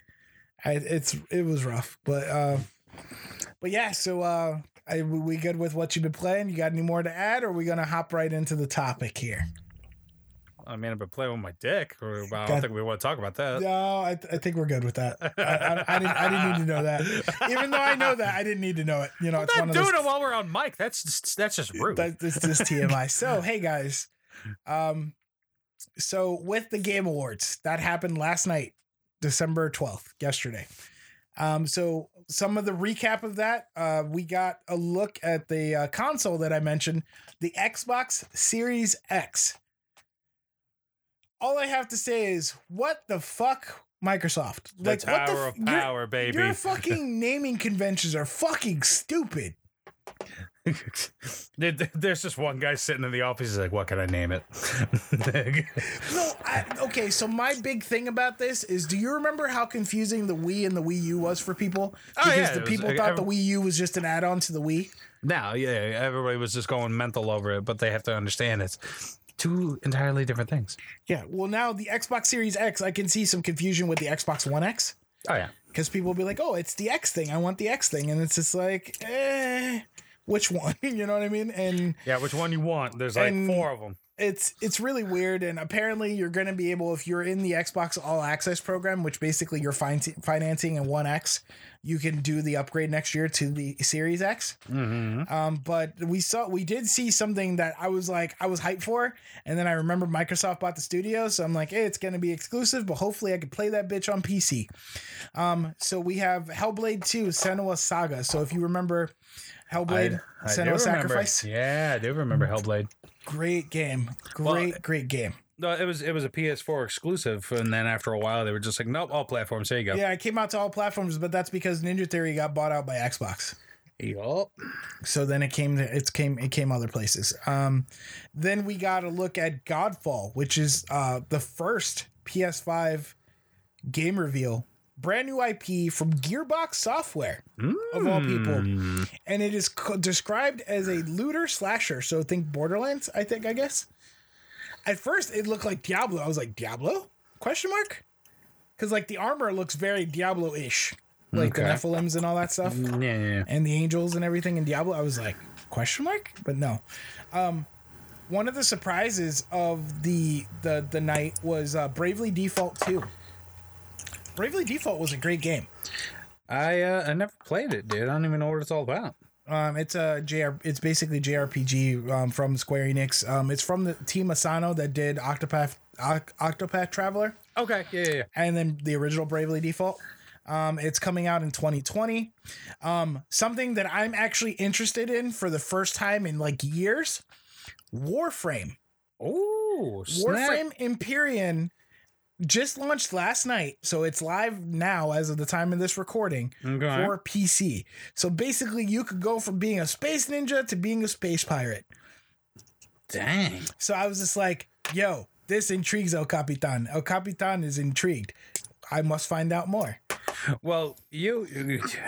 I, it's it was rough, but uh, but yeah. So uh, I, we good with what you've been playing? You got any more to add, or are we gonna hop right into the topic here? I mean, I've been playing with my dick. I don't God- think we want to talk about that. No, I, I think we're good with that. I, I, I didn't I didn't need to know that. Even though I know that, I didn't need to know it. You know, I'm it's not one of doing those. it while we're on mic. That's just, that's just rude. That, this this TMI. So hey guys, um, so with the Game Awards that happened last night, December twelfth, yesterday. Um, so some of the recap of that, uh, we got a look at the uh, console that I mentioned, the Xbox Series X. All I have to say is, what the fuck, Microsoft? The what Tower f- of your- Power, baby. Your fucking *laughs* naming conventions are fucking stupid. There- there- There's just one guy sitting in the office. He's like, "What can I name it?" *laughs* No, I, okay. So my big thing about this is, do you remember how confusing the Wii and the Wii U was for people? Oh, Because yeah, the was, people uh, thought the Wii U was just an add-on to the Wii. now, yeah, everybody was just going mental over it, but they have to understand it's two entirely different things. Yeah. Well, now the Xbox Series X, I can see some confusion with the Xbox One X Oh yeah, because people will be like, "Oh, it's the X thing. I want the X thing," and it's just like, eh, which one? *laughs* you know what I mean? And yeah. Which one you want? There's like four of them. it's it's really weird and apparently you're going to be able if you're in the Xbox All Access program which basically you're fin- financing in 1X you can do the upgrade next year to the Series X Mm-hmm. um but we saw we did see something that I was like I was hyped for and then I remember Microsoft bought the studio so I'm like hey it's going to be exclusive but hopefully I could play that bitch on PC um so we have Hellblade 2 Senua's Saga so if you remember Hellblade Senua's Sacrifice Yeah, I do remember Hellblade. great game Well, great great game No, it was it was a PS4 exclusive, and then after a while, they were just like, "Nope, all platforms." There you go. Yeah, it came out to all platforms, but that's because Ninja Theory got bought out by Xbox. Yup. So then it came to it came it came other places. Um, then we got a look at Godfall, which is uh the first PS5 game reveal, brand new IP from Gearbox Software of all people, Mm. and it is co- described as a looter slasher. So think Borderlands, I think, I guess. At first, it looked like Diablo. I was like, Diablo? Question mark? Because like the armor looks very Diablo-ish, like the Okay. Nephilims and all that stuff Yeah, yeah, yeah. and the angels and everything in Diablo. I was like, question mark? But no. Um, one of the surprises of the the the night was uh, Bravely Default 2. Bravely Default was a great game. I uh, I never played it, dude. I don't even know what it's all about. Um, it's a JR. It's basically JRPG um, from Square Enix. Um, it's from the team Asano that did Octopath Oc- Octopath Traveler. Okay, yeah, yeah, yeah. and then the original Bravely Default. Um, it's coming out in 2020. Um, something that I'm actually interested in for the first time in like years Warframe. Oh, Warframe Empyrean just launched last night. So it's live now as of the time of this recording Okay. for PC. So basically, you could go from being a space ninja to being a space pirate. Dang. So I was just like, yo, this intrigues El Capitan. El Capitan is intrigued. I must find out more. Well, you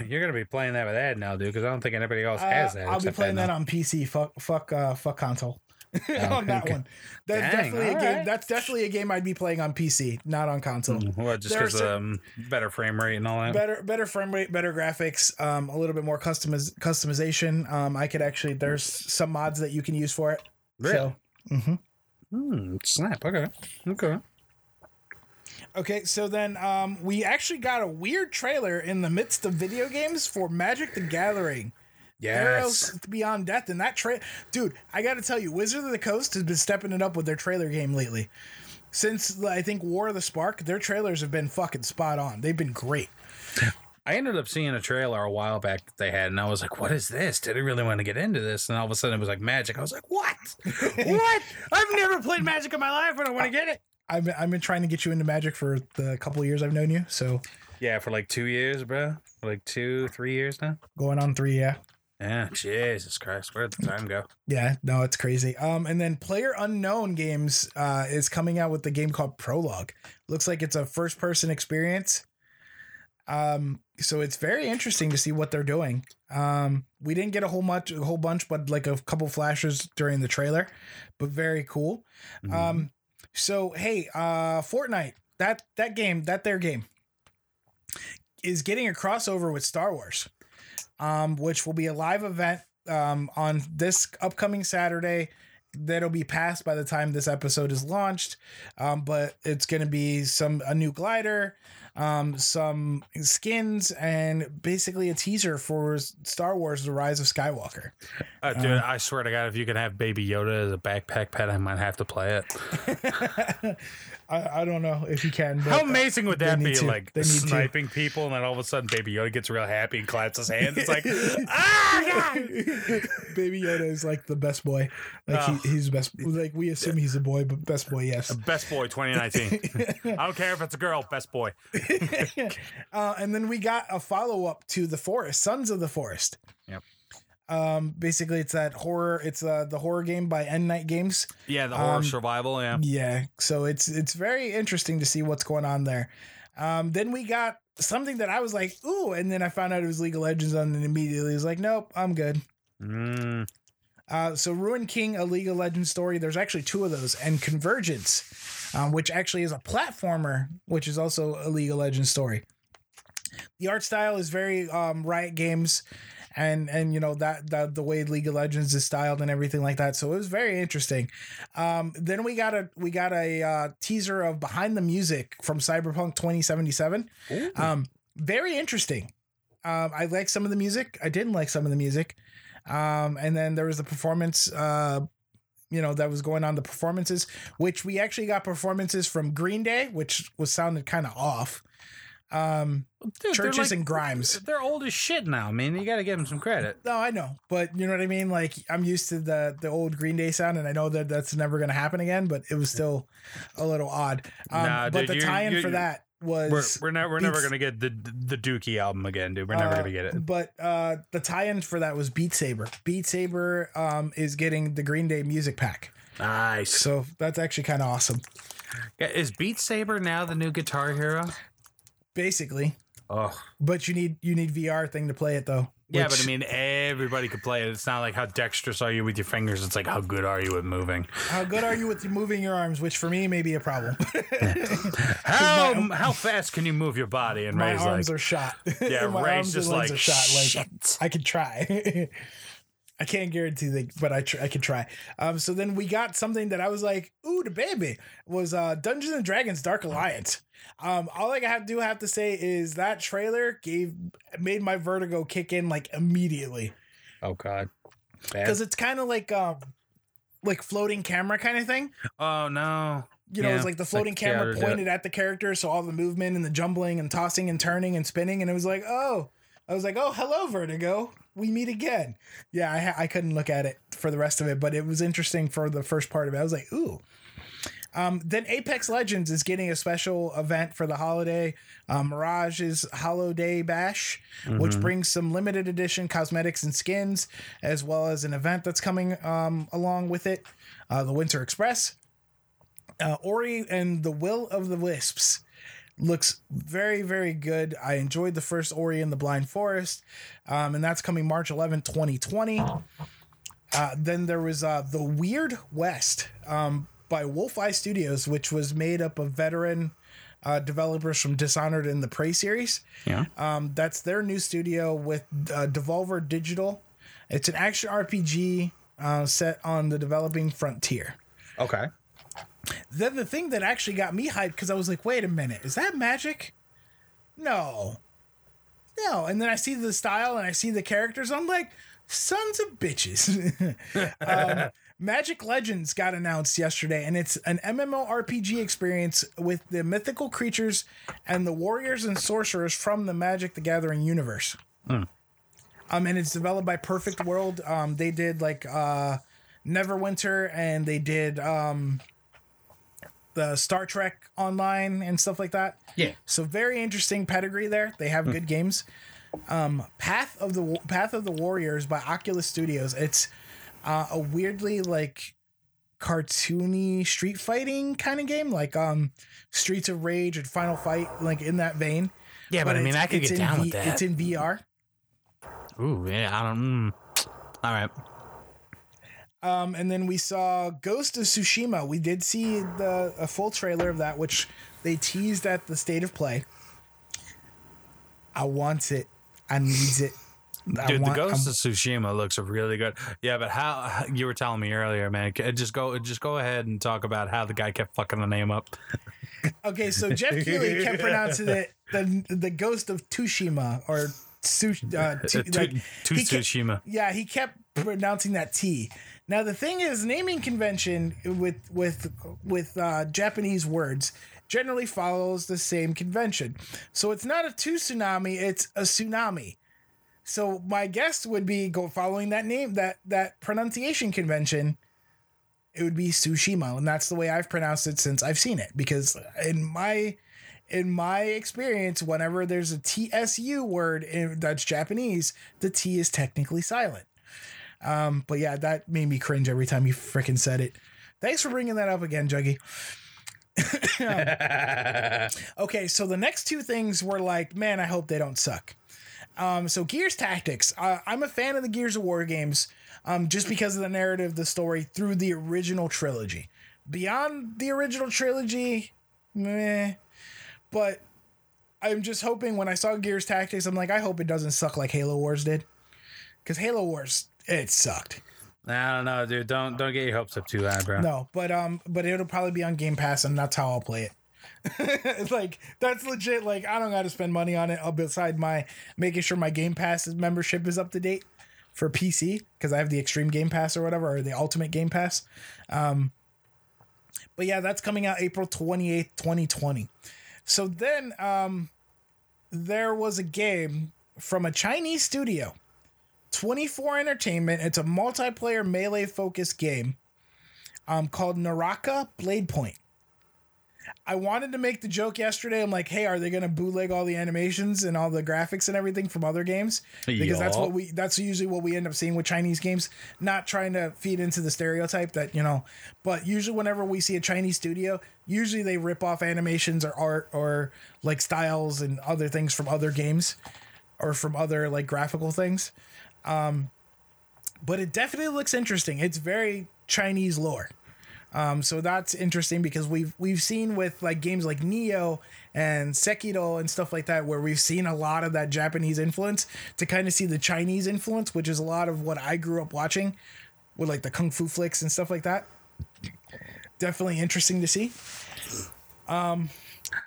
you're gonna be playing that with Ed now, dude, because I don't think anybody else has Uh, that. I'll be playing that now. on PC. Fuck, fuck, uh, fuck console. *laughs* on that okay. one. That's Dang, definitely a game. alright. That's definitely a game I'd be playing on PC, not on console. Well, just because um better frame rate and all that. Better, better frame rate, better graphics, um, a little bit more customiz- customization. Um, I could actually. There's some mods that you can use for it. Really? So, mhm. Hmm, snap. Okay. Okay. Okay, so then um, we actually got a weird trailer in the midst of video games for Magic the Gathering. Yes. Beyond Death, and that trailer, dude, I got to tell you, Wizard of the Coast has been stepping it up with their trailer game lately. Since I think War of the Spark, their trailers have been fucking spot on. They've been great. I ended up seeing a trailer a while back that they had, and I was like, "What is this? Did I really want to get into this?" And all of a sudden, it was like Magic. I was like, "What? *laughs* what? I've never played Magic in my life, but I want to get it." I've been, I've been trying to get you into Magic for the couple of years I've known you, so Yeah, for like two years, bro. For like two, three years now. going on three, yeah. Yeah, Jesus Christ, where'd the time go? Yeah, no, it's crazy. Um, and then Player Unknown Games uh, is coming out with the game called Prologue. Looks like it's a first person experience. Um, so it's very interesting to see what they're doing. Um, we didn't get a whole much, a whole bunch, but like a couple flashes during the trailer, but very cool. Um, so hey, uh, Fortnite, that that game, that their game, is getting a crossover with Star Wars, um, which will be a live event um, on this upcoming Saturday. That'll be passed by the time this episode is launched, um, but it's going to be some a new glider, um, some skins, and basically a teaser for Star Wars: The Rise of Skywalker. Uh, dude, I swear to God, if you can have Baby Yoda as a backpack pet, I might have to play it. *laughs* I, I don't know if you can. But, How amazing would that be? to. Like need to. sniping people, and then all of a sudden, Baby Yoda gets real happy and claps his hands. It's like, *laughs* ah, God! Baby Yoda is like the best boy. Like Oh. he, he's the best. Like we assume he's a boy, but best boy, yes. Best boy 2019. *laughs* I don't care if it's a girl, best boy. *laughs* Uh, and then we got a follow up to the Forest, Sons of the Forest. Yep. Um, basically, it's that horror. It's uh the horror game by Endnight Games. Yeah, the horror Um, survival. Yeah. Yeah, so it's it's very interesting to see what's going on there. Um, then we got something that I was like, ooh, and then I found out it was League of Legends, and then immediately was like, nope, I'm good. Mm, Uh, so Ruin King, a League of Legends story. There's actually two of those, and Convergence, um, which actually is a platformer, which is also a League of Legends story. The art style is very um, Riot Games, and and you know that that the way League of Legends is styled and everything like that. So it was very interesting. Um, then we got a we got a uh, teaser of behind the music from Cyberpunk 2077. Ooh. Um, very interesting. Um, I like some of the music. I didn't like some of the music. Um, and then there was the performance, uh, you know, that was going on the performances, which we actually got performances from Green Day, which was sounded kind of off. Um, Dude, Chvrches like- and Grimes. They're old as shit now, man. You got to give them some credit. No, I know, but you know what I mean. Like I'm used to the the old Green Day sound, and I know that that's never going to happen again. But it was still a little odd. Um, Nah, but dude, the tie-in for that was We're we're never we're never gonna get the the Dookie album again, dude. We're never Uh, gonna get it. But uh, the tie-in for that was Beat Saber. Beat Saber um, is getting the Green Day music pack, Nice. so that's actually kind of awesome. Is Beat Saber now the new Guitar Hero? Basically, Oh, but you need you need VR thing to play it though. yeah, but I mean, everybody could play it. It's not like how dexterous are you with your fingers. It's like how good are you at moving. how good are you with moving your arms? Which for me may be a problem. *laughs* How how fast can you move your body? And My Ray's arms like, are shot. *laughs* yeah, My Ray's arms just legs like, are shot. Like. I could try. *laughs* I can't guarantee that, but I tr- I could try. Um, so then we got something that I was like, ooh, the baby was uh Dungeons and Dragons Dark Alliance. Um, all I have do have to say is that trailer gave made my vertigo kick in like immediately oh god, because it's kind of like um like floating camera kind of thing. oh no, You know, Yeah, it's like the floating like camera Keanu did it. pointed at the character, so all the movement and the jumbling and tossing and turning and spinning, and it was like, oh, I was like, oh, hello, Vertigo, we meet again. Yeah, I ha- I couldn't look at it for the rest of it, but it was interesting for the first part of it. I was like, ooh. Um, then Apex Legends is getting a special event for the holiday. Um, Mirage's Holiday Bash, which Mhm. brings some limited edition cosmetics and skins, as well as an event that's coming um, along with it. Uh, the Winter Express, uh, Ori and the Will of the Wisps looks very very good i enjoyed the first ori in the blind forest um, and that's coming march 11 2020 uh, then there was uh, the weird west um, by wolf eye studios which was made up of veteran uh, developers from dishonored and the prey series yeah, um, that's their new studio with uh, Devolver Digital. It's an action RPG uh, set on the developing frontier. okay. Then the thing that actually got me hyped because I was like, wait a minute, is that magic? No. No. And then I see the style and I see the characters. I'm like, sons of bitches. *laughs* um, Magic Legends got announced yesterday, and it's an MMORPG experience with the mythical creatures and the warriors and sorcerers from the Magic the Gathering universe. Um, and it's developed by Perfect World. Um, they did like uh, Neverwinter, and they did um, the Star Trek Online and stuff like that. Yeah. So very interesting pedigree there. They have good games. Um, Path of the Path of the Warriors by Oculus Studios. It's uh, a weirdly like cartoony street fighting kind of game, like um Streets of Rage and Final Fight, like in that vein. Yeah, but, I mean, I could get down V- with that. It's in VR. Ooh, yeah, I don't. Mm. All right. Um, and then we saw Ghost of Tsushima. We did see the a full trailer of that, which they teased at the state of play. I want it. I needs it. I Dude, want- the Ghost I'm- of Tsushima looks really good. Yeah, but how you were telling me earlier, man? Just go, just go ahead and talk about how the guy kept fucking the name up. Okay, so Geoff Keighley kept *laughs* pronouncing it the the ghost of Tsushima or Tsush, uh, t- To, like, to he kept- Tsushima. yeah, he kept pronouncing that T. Now the thing is, naming convention with with with uh, Japanese words generally follows the same convention. So it's not a two tsunami; it's a tsunami. So my guess would be go following that name that that pronunciation convention. It would be Tsushima, and that's the way I've pronounced it since I've seen it. Because in my in my experience, whenever there's a TSU word in, that's Japanese, the T is technically silent. Um, but yeah, that made me cringe every time you freaking said it. Thanks for bringing that up again, Juggy. *laughs* *laughs* Okay, so the next two things were like, man, I hope they don't suck. Um, so Gears Tactics, uh, I'm a fan of the Gears of War games, um, just because of the narrative, the story through the original trilogy. Beyond the original trilogy, meh. But I'm just hoping when I saw Gears Tactics, I'm like, I hope it doesn't suck like Halo Wars did, because Halo Wars it sucked. I don't know, dude. Don't don't get your hopes up too high, bro. No, but um, but it'll probably be on Game Pass, and that's how I'll play it. it's *laughs* like that's legit. Like I don't got to spend money on it. Uh, beside my making sure my Game Pass membership is up to date for PC because I have the Extreme Game Pass or whatever, or the Ultimate Game Pass. Um, but yeah, that's coming out April twenty eighth, twenty twenty. So then, um, there was a game from a Chinese studio, Twenty Four Entertainment. It's a multiplayer melee focused game um, called Naraka Blade Point. I wanted to make the joke yesterday. I'm like, hey, are they gonna bootleg all the animations and all the graphics and everything from other games? Because that's what we that's usually what we end up seeing with Chinese games. Not trying to feed into the stereotype that, you know, but usually whenever we see a Chinese studio, usually they rip off animations or art or like styles and other things from other games or from other like graphical things. Um but it definitely looks interesting. It's very Chinese lore. Um, so that's interesting because we've we've seen with like games like Nioh and Sekiro and stuff like that, where we've seen a lot of that Japanese influence to kind of see the Chinese influence, which is a lot of what I grew up watching with like the kung fu flicks and stuff like that. Definitely interesting to see. Um,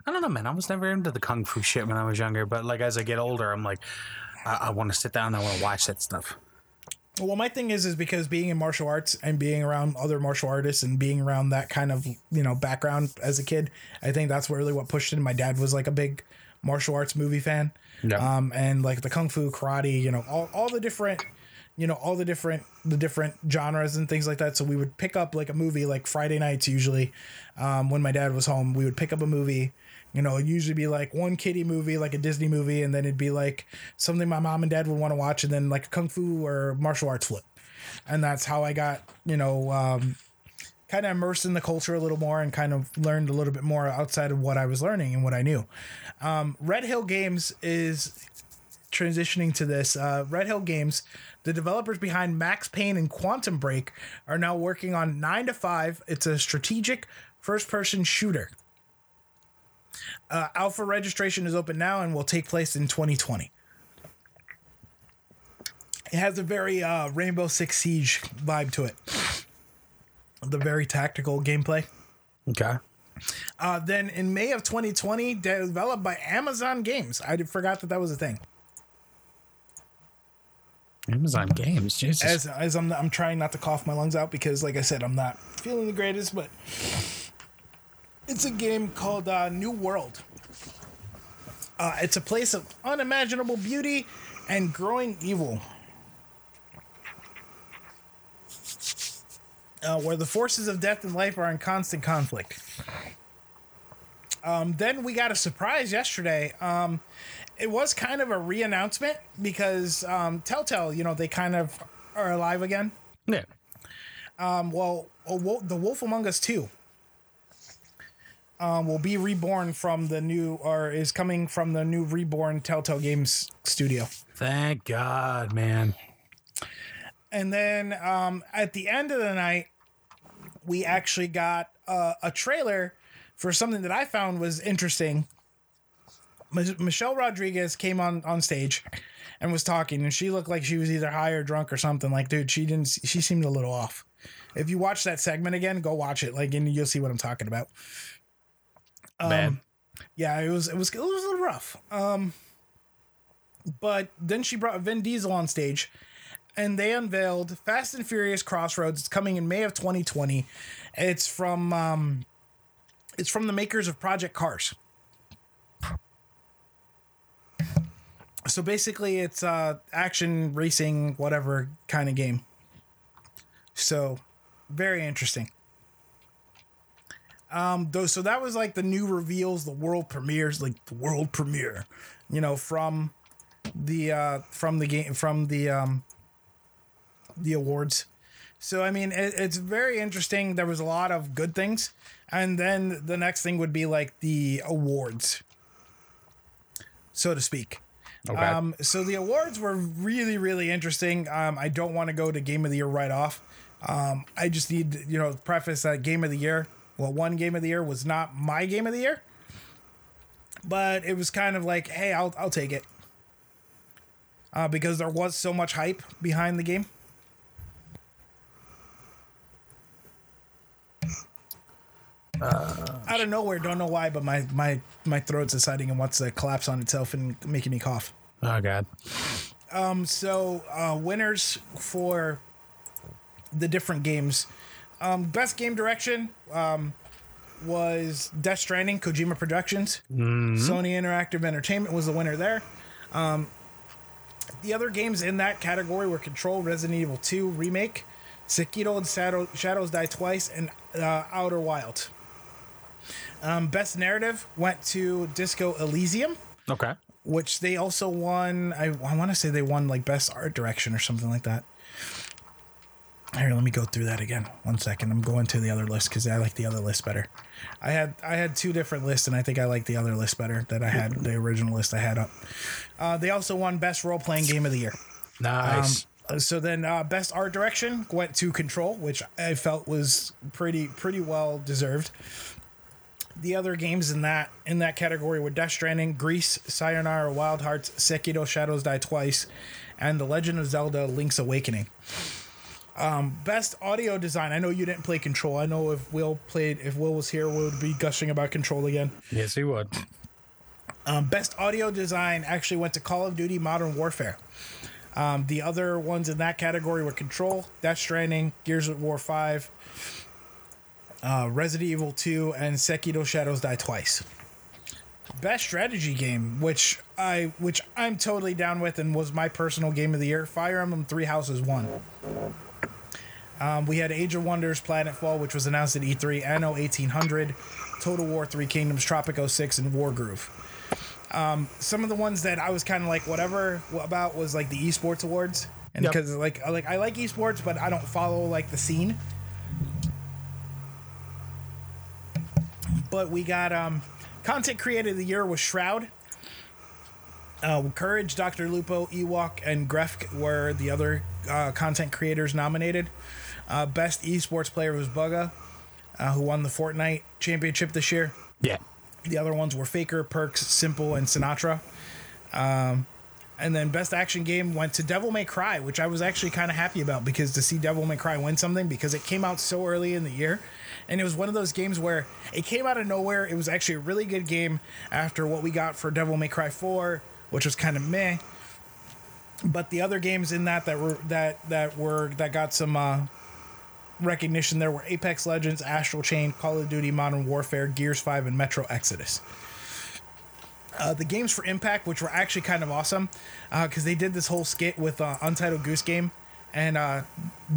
I don't know, man. I was never into the kung fu shit when I was younger, but like as I get older, I'm like, I, I want to sit down. and I want to watch that stuff. Well, my thing is, is because being in martial arts and being around other martial artists and being around that kind of you know background as a kid, I think that's really what pushed it. My dad was like a big martial arts movie fan, Yeah. um, and like the kung fu, karate, you know, all, all the different, you know, all the different the different genres and things like that. So we would pick up like a movie like Friday nights usually, um, when my dad was home. We would pick up a movie. You know, it'd usually be like one kiddie movie, like a Disney movie, and then it'd be like something my mom and dad would want to watch, and then like a kung fu or martial arts flip. And that's how I got, you know, um, kind of immersed in the culture a little more and kind of learned a little bit more outside of what I was learning and what I knew. Um, Red Hill Games is transitioning to this. Uh, Red Hill Games, the developers behind Max Payne and Quantum Break, are now working on 9 to 5. It's a strategic first person shooter. Uh, alpha registration is open now and will take place in 2020. It has a very uh, Rainbow Six Siege vibe to it. The very tactical gameplay. Okay. Uh, then in May of 2020, developed by Amazon Games. I forgot that that was a thing. Amazon Games, Jesus. As as I'm I'm trying not to cough my lungs out because, like I said, I'm not feeling the greatest. But it's a game called uh, New World. Uh, it's a place of unimaginable beauty and growing evil. Uh, where the forces of death and life are in constant conflict. Um, then we got a surprise yesterday. Um, it was kind of a re-announcement because um, Telltale, you know, they kind of are alive again. yeah. Um, well, a the Wolf Among Us Two um, will be reborn from the new, or is coming from the new reborn Telltale Games studio. Thank God, man. And then um, at the end of the night, we actually got uh, a trailer for something that I found was interesting. Mich- Michelle Rodriguez came on on stage and was talking, and she looked like she was either high or drunk or something. Like, dude, she didn't. She seemed a little off. If you watch that segment again, go watch it. Like, and you'll see what I'm talking about. Bad. Yeah, it was it was it was a little rough. Um, but then she brought Vin Diesel on stage, and they unveiled Fast and Furious Crossroads. It's coming in May of 2020. It's from um, it's from the makers of Project Cars. So basically, it's uh, action racing, whatever kind of game. So, very interesting. Um, though, so that was like the new reveals, the world premieres, like the world premiere, you know, from the uh from the game from the um the awards. So I mean, it, it's very interesting. There was a lot of good things, and then the next thing would be like the awards, so to speak. Okay. Um, so the awards were really, really interesting. Um, I don't want to go to game of the year right off. Um, I just need, you know, preface that game of the year. Well, one game of the year was not my game of the year, but it was kind of like, hey, I'll I'll take it uh, because there was so much hype behind the game. Out of nowhere, don't know why, but my my my throat's deciding and wants to collapse on itself and making me cough. oh god. Um. So, uh, winners for the different games. Um, best game direction um, was Death Stranding, Kojima Productions. Sony Interactive Entertainment was the winner there. Um, the other games in that category were Control, Resident Evil 2 Remake, Sekiro and Shadow, Shadows Die Twice, and uh, Outer Wild. Um, best narrative went to Disco Elysium Okay. which they also won. I, I want to say they won like best art direction or something like that. Here, let me go through that again. One second. I'm going to the other list because I like the other list better. I had I had two different lists, and I think I like the other list better that I had the original list I had up. Uh, they also won best role playing game of the year. Nice. Uh, So then, uh, best art direction went to Control, which I felt was pretty pretty well deserved. The other games in that in that category were Death Stranding, Gris, Sayonara, Wild Hearts, Sekiro: Shadows Die Twice, and The Legend of Zelda: Link's Awakening. Um, best audio design. I know you didn't play Control. I know if Will played, if Will was here, we would be gushing about Control again. yes, he would. Um, best audio design actually went to Call of Duty Modern Warfare. Um, the other ones in that category were Control, Death Stranding, Gears of War 5, uh, Resident Evil 2, and Sekiro Shadows Die Twice. Best strategy game, which I which I'm totally down with and was my personal game of the year, Fire Emblem Three Houses won. Um, we had Age of Wonders, Planetfall, which was announced at E3, Anno 1800, Total War Three Kingdoms, Tropico 6, and Wargroove some of the ones that I was kind of like whatever about was like the esports awards, and Yep. because like I like I like esports, but I don't follow like the scene. But we got um, content creator of the year was Shroud. Uh, Courage, Dr. Lupo, Ewok, and Gref were the other uh, content creators nominated. Uh, best esports player was Bugha, uh, who won the Fortnite championship this year. Yeah. The other ones were Faker, Perkz, s1mple, and Sinatraa. Um, and then Best Action Game went to Devil May Cry, which I was actually kind of happy about because to see Devil May Cry win something because it came out so early in the year. And it was one of those games where it came out of nowhere. It was actually a really good game after what we got for Devil May Cry 4, which was kind of meh. But the other games in that that were that that were that got some uh, recognition there were Apex Legends, Astral Chain, Call of Duty Modern Warfare, Gears 5, and Metro Exodus. Uh, the games for Impact, which were actually kind of awesome, because they did this whole skit with uh, Untitled Goose Game and uh,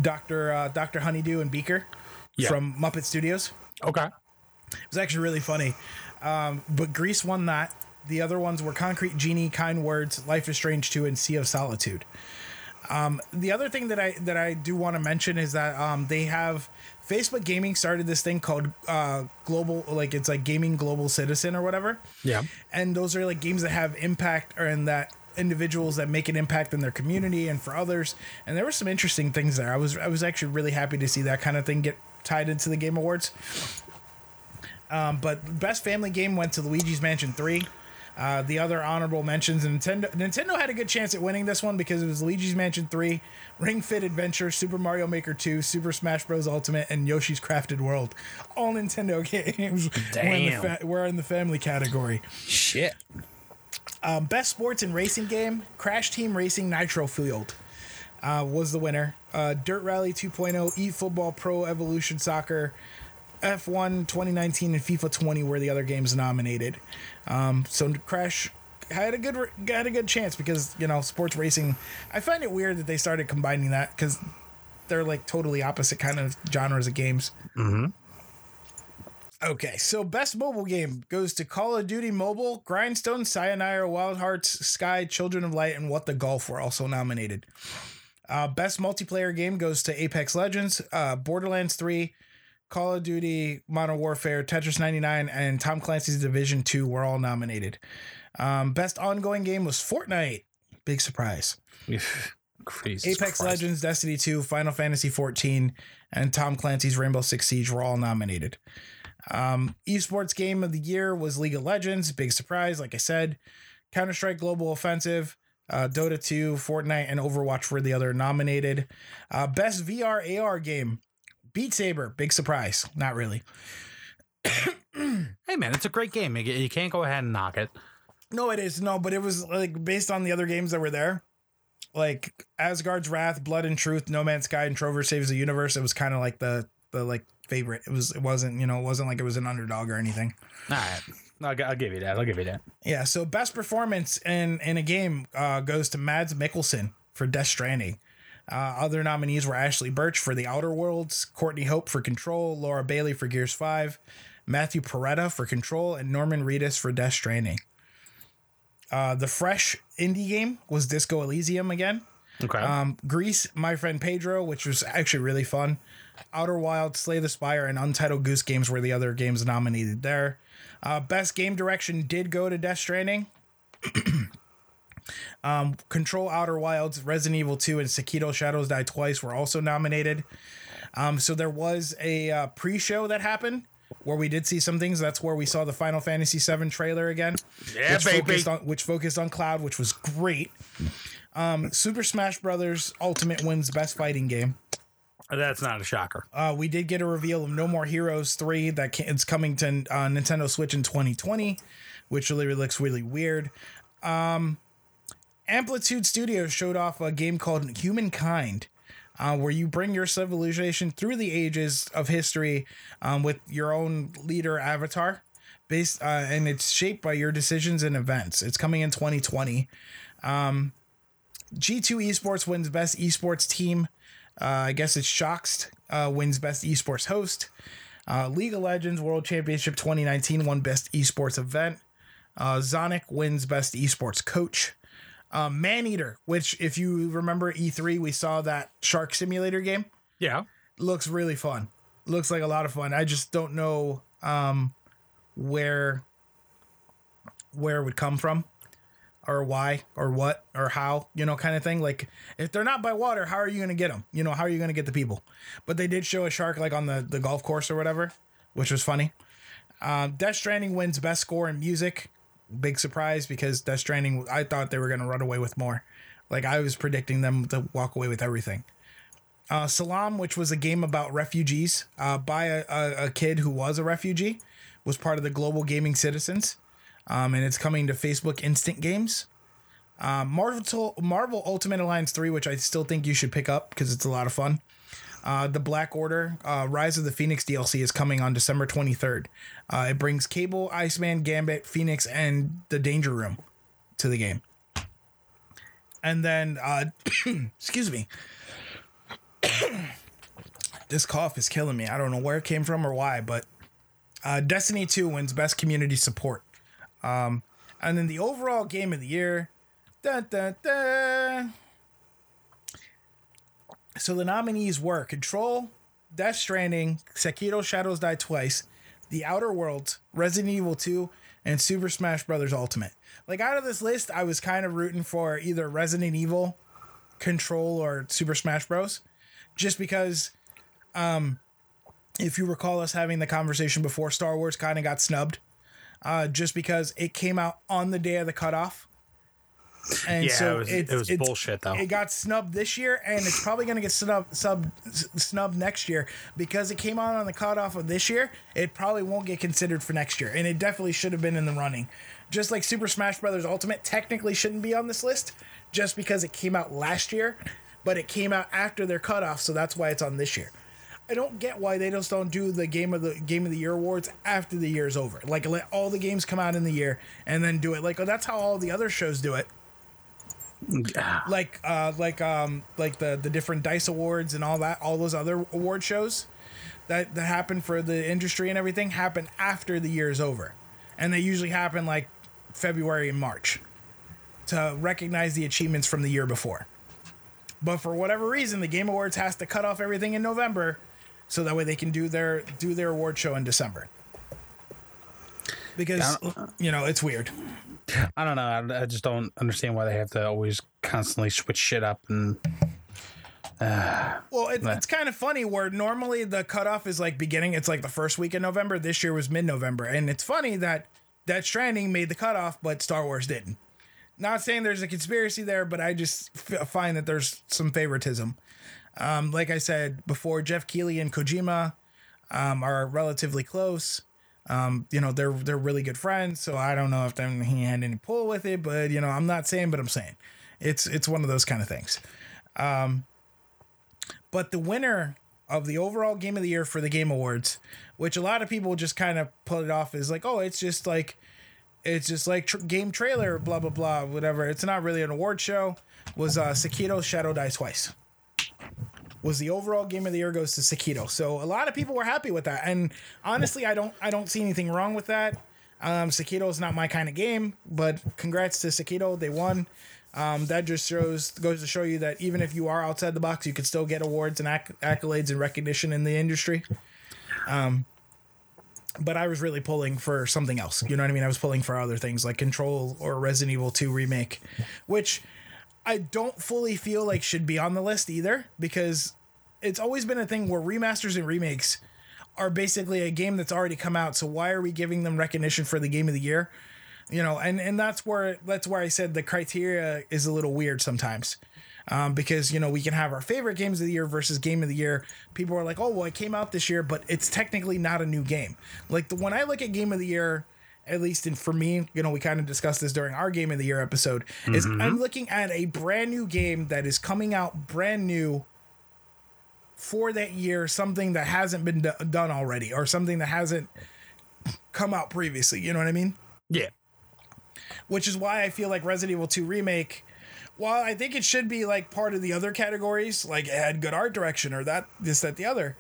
Doctor uh, Doctor Honeydew and Beaker Yeah. from Muppet Studios. Okay. It was actually really funny. Um, but Gris won that. The other ones were Concrete Genie, Kind Words, Life is Strange 2, and Sea of Solitude. Um, the other thing that I that I do want to mention is that um, they have Facebook Gaming started this thing called uh, Global, like it's like Gaming Global Citizen or whatever. Yeah. And those are like games that have impact or in that individuals that make an impact in their community and for others. And there were some interesting things there. I was I was actually really happy to see that kind of thing get tied into the Game Awards. Um, but best family game went to Luigi's Mansion 3. Uh, the other honorable mentions Nintendo Nintendo had a good chance at winning this one because it was Luigi's Mansion 3, Ring Fit Adventure, Super Mario Maker 2, Super Smash Bros. Ultimate, and Yoshi's Crafted World. All Nintendo *laughs* games were in, the Damn. fa- were in the family category. Shit. Um, best sports and racing game, Crash Team Racing Nitro-Fueled uh, was the winner. Uh, Dirt Rally 2.0, E Football Pro Evolution Soccer, F1 2019, and FIFA 20 were the other games nominated. Um, so Crash had a good got a good chance because you know sports racing. I find it weird that they started combining that because they're like totally opposite kind of genres of games. Okay, so best mobile game goes to Call of Duty Mobile, Grindstone, Sayonara, Wild Hearts, Sky, Children of Light, and What the Golf were also nominated. Uh, best multiplayer game goes to Apex Legends, uh, Borderlands 3, Call of Duty Modern Warfare, Tetris 99, and Tom Clancy's Division 2 were all nominated. Um, best ongoing game was Fortnite. Big surprise. Crazy. Apex Legends, Destiny 2, Final Fantasy 14, and Tom Clancy's Rainbow Six Siege were all nominated. Um, esports game of the year was League of Legends. Big surprise, like I said. Counter Strike Global Offensive, uh, Dota 2, Fortnite, and Overwatch were the other nominated. Uh, best VR AR game, Beat Saber. Big surprise. Not really. Hey man, it's a great game. You can't go ahead and knock it. No, it is no, but it was like based on the other games that were there, like Asgard's Wrath, Blood and Truth, No Man's Sky, and Trover Saves the Universe. It was kind of like the the like favorite. It was it wasn't you know it wasn't like it was an underdog or anything. All right, I'll, I'll give you that. I'll give you that. Yeah. So best performance in in a game uh, goes to Mads Mikkelsen for Death Stranding. Uh, other nominees were Ashly Burch for The Outer Worlds, Courtney Hope for Control, Laura Bailey for Gears Five, Matthew Porretta for Control, and Norman Reedus for Death Stranding. Uh, the fresh indie game was Disco Elysium again. Okay. Um, Gris, My Friend Pedro, which was actually really fun. Outer Wild, Slay the Spire, and Untitled Goose Games were the other games nominated there. Uh, best game direction did go to Death Stranding. *clears throat* um, Control Outer Wilds, Resident Evil 2, and Sekiro Shadows Die Twice were also nominated. Um, so there was a uh, pre-show that happened where we did see some things. That's where we saw the Final Fantasy VII trailer again, Yeah, which baby. focused on which focused on Cloud, which was great. Um, Super Smash Brothers Ultimate wins Best Fighting Game. That's not a shocker. Uh, we did get a reveal of No More Heroes 3 that ca- it's coming to uh, Nintendo Switch in 2020, which really looks really weird. Um, Amplitude Studios showed off a game called Humankind, uh, where you bring your civilization through the ages of history um, with your own leader avatar, based uh, and it's shaped by your decisions and events. It's coming in 2020. Um, G2 Esports wins Best Esports Team. Uh, I guess it's Sjokz uh, wins Best Esports Host. Uh, League of Legends World Championship 2019 won Best Esports Event. Uh, Zonic wins Best Esports Coach. Uh, Maneater, which if you remember E3, we saw that Shark Simulator game. Yeah. Looks really fun. Looks like a lot of fun. I just don't know um, where where it would come from or why or what or how you know kind of thing like if they're not by water how are you going to get them you know how are you going to get the people but they did show a shark like on the the golf course or whatever which was funny um, death stranding wins best score in music big surprise because death stranding i thought they were going to run away with more like i was predicting them to walk away with everything uh, Salam, which was a game about refugees uh, by a, a, a kid who was a refugee, was part of the Global Gaming Citizens, um, and it's coming to Facebook Instant Games. Um, Marvel Marvel Ultimate Alliance three, which I still think you should pick up because it's a lot of fun. Uh, the Black Order uh, Rise of the Phoenix DLC is coming on December twenty third. Uh, it brings Cable, Iceman, Gambit, Phoenix, and the Danger Room to the game. And then, uh, *clears throat* excuse me, *coughs* this cough is killing me. I don't know where it came from or why, but uh, Destiny 2 wins Best Community Support. Um, and then the overall game of the year. Dun, dun, dun. So the nominees were Control, Death Stranding, Sekiro Shadows Die Twice, The Outer Worlds, Resident Evil 2, and Super Smash Bros. Ultimate. Like out of this list, I was kind of rooting for either Resident Evil, Control, or Super Smash Bros. Just because um if you recall us having the conversation before, Star Wars kind of got snubbed. uh, just because it came out on the day of the cutoff. And Yeah, so it was- it was bullshit, though. It got snubbed this year, and it's probably going to get snubbed, sub, snubbed next year because it came out on the cutoff of this year. It probably won't get considered for next year, and it definitely should have been in the running. Just like Super Smash Bros. Ultimate technically shouldn't be on this list, just because it came out last year, but it came out after their cutoff, so that's why it's on this year. I don't get why they just don't do the game of the game of the year awards after the year's over. Like let all the games come out in the year and then do it. Like oh, that's how all the other shows do it like uh like um like the the different dice awards and all that all those other award shows that that happen for the industry and everything happen after the year is over. And they usually happen like february and march to recognize the achievements from the year before. But for whatever reason the game awards has to cut off everything in november so that way they can do their do their award show in december because you know it's weird I don't know. I, I just don't understand why they have to always constantly switch shit up and Well, it, it's kind of funny where normally the cutoff is like beginning. It's like the first week of November. This year was mid November, and it's funny that that Stranding made the cutoff, but Star Wars didn't. Not saying there's a conspiracy there, but I just f- find that there's some favoritism. Um, like I said before, Geoff Keighley and Kojima um, are relatively close. Um, you know, they're they're really good friends, so I don't know if them, he had any pull with it, but you know, I'm not saying, but I'm saying, it's it's one of those kind of things. But the winner of the overall game of the year for the Game Awards, which a lot of people just kind of put it off as like, oh, it's just like, it's just like tr- game trailer, blah blah blah, whatever. It's not really an award show. Was uh, Sekiro Shadow Die Twice? Was the overall game of the year goes to Sekiro. So a lot of people were happy with that, and honestly, I don't I don't see anything wrong with that. Um, Sekiro is not my kind of game, but congrats to Sekiro, they won. Um, that just shows goes to show you that even if you are outside the box, you can still get awards and acc- accolades and recognition in the industry. Um, but I was really pulling for something else. You know what I mean? I was pulling for other things like Control or Resident Evil 2 remake, which I don't fully feel like should be on the list either because it's always been a thing where remasters and remakes are basically a game that's already come out. So why are we giving them recognition for the game of the year? You know, and and that's where that's where I said the criteria is a little weird sometimes. Um, because you know we can have our favorite games of the year versus game of the year. People are like, "Oh, well, it came out this year, but it's technically not a new game." Like the when I look at game of the year, at least in for me, you know, we kind of discussed this during our game of the year episode. Is mm-hmm. I'm looking at a brand new game that is coming out brand new for that year, something that hasn't been do- done already, or something that hasn't come out previously. You know what I mean? yeah. which is why I feel like Resident Evil 2 remake while I think it should be like part of the other categories, like it had good art direction or that this that the other.